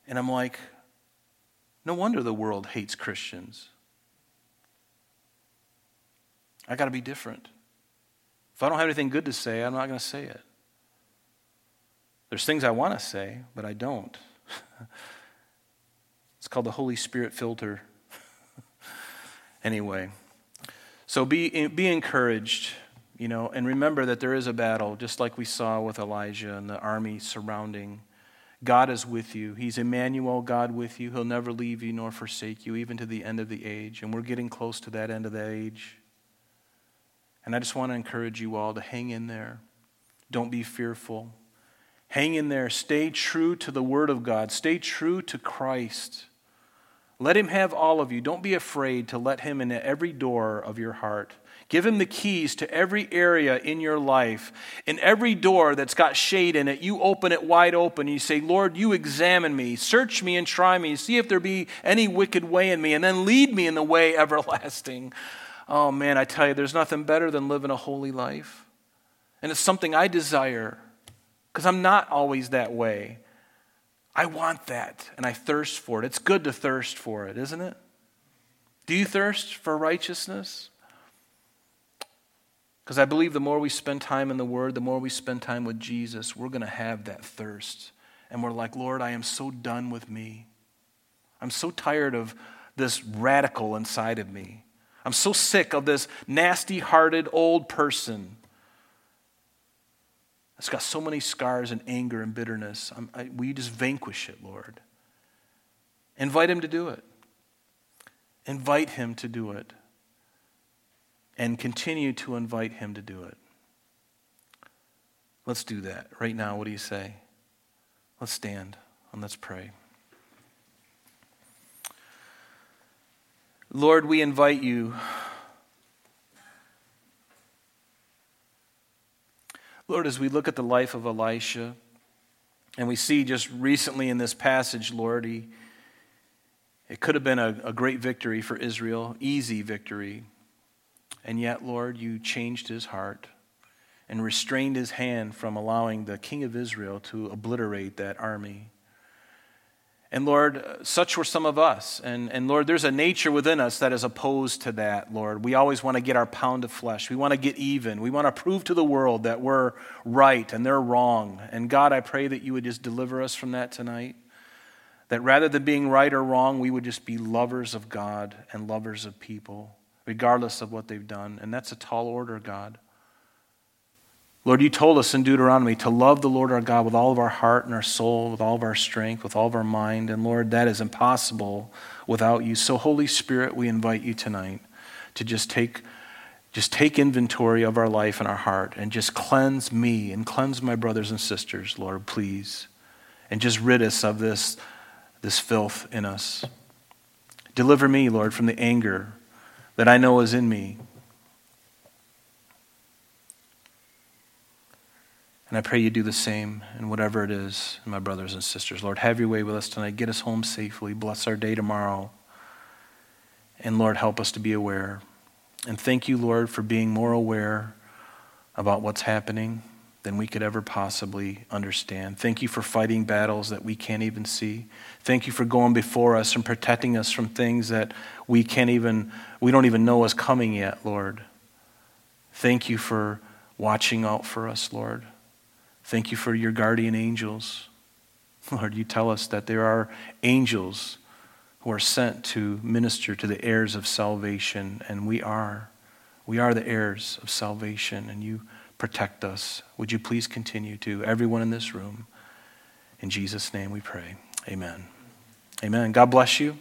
A: And I'm like, no wonder the world hates Christians. I got to be different. If I don't have anything good to say, I'm not going to say it. There's things I want to say, but I don't. (laughs) it's called the Holy Spirit filter. (laughs) anyway, so be, be encouraged, you know, and remember that there is a battle, just like we saw with Elijah and the army surrounding God is with you. He's Emmanuel, God with you. He'll never leave you nor forsake you, even to the end of the age. And we're getting close to that end of the age. And I just want to encourage you all to hang in there. Don't be fearful. Hang in there. Stay true to the Word of God. Stay true to Christ. Let Him have all of you. Don't be afraid to let Him in every door of your heart. Give him the keys to every area in your life. In every door that's got shade in it, you open it wide open. You say, Lord, you examine me, search me and try me, see if there be any wicked way in me, and then lead me in the way (laughs) everlasting. Oh man, I tell you, there's nothing better than living a holy life. And it's something I desire because I'm not always that way. I want that and I thirst for it. It's good to thirst for it, isn't it? Do you thirst for righteousness? Because I believe the more we spend time in the Word, the more we spend time with Jesus, we're going to have that thirst. And we're like, Lord, I am so done with me. I'm so tired of this radical inside of me. I'm so sick of this nasty hearted old person that's got so many scars and anger and bitterness. I, will you just vanquish it, Lord? Invite him to do it. Invite him to do it and continue to invite Him to do it. Let's do that right now. What do you say? Let's stand and let's pray. Lord, we invite you. Lord, as we look at the life of Elisha, and we see just recently in this passage, Lord, he, it could have been a, a great victory for Israel, easy victory. And yet, Lord, you changed his heart and restrained his hand from allowing the king of Israel to obliterate that army. And Lord, uh, such were some of us. And, and Lord, there's a nature within us that is opposed to that, Lord. We always want to get our pound of flesh. We want to get even. We want to prove to the world that we're right and they're wrong. And God, I pray that you would just deliver us from that tonight. That rather than being right or wrong, we would just be lovers of God and lovers of people regardless of what they've done. And that's a tall order, God. Lord, you told us in Deuteronomy to love the Lord our God with all of our heart and our soul, with all of our strength, with all of our mind. And Lord, that is impossible without you. So, Holy Spirit, we invite you tonight to just take, just take inventory of our life and our heart and just cleanse me and cleanse my brothers and sisters, Lord, please. And just rid us of this, this filth in us. Deliver me, Lord, from the anger that I know is in me. And I pray you do the same in whatever it is, my brothers and sisters. Lord, have your way with us tonight. Get us home safely. Bless our day tomorrow. And Lord, help us to be aware. And thank you, Lord, for being more aware about what's happening than we could ever possibly understand. Thank you for fighting battles that we can't even see. Thank you for going before us and protecting us from things that we can't even we don't even know is coming yet, Lord. Thank you for watching out for us, Lord. Thank you for your guardian angels. Lord, you tell us that there are angels who are sent to minister to the heirs of salvation, and we are. We are the heirs of salvation, and you protect us. Would you please continue to, everyone in this room? In Jesus' name we pray. Amen. Amen. God bless you.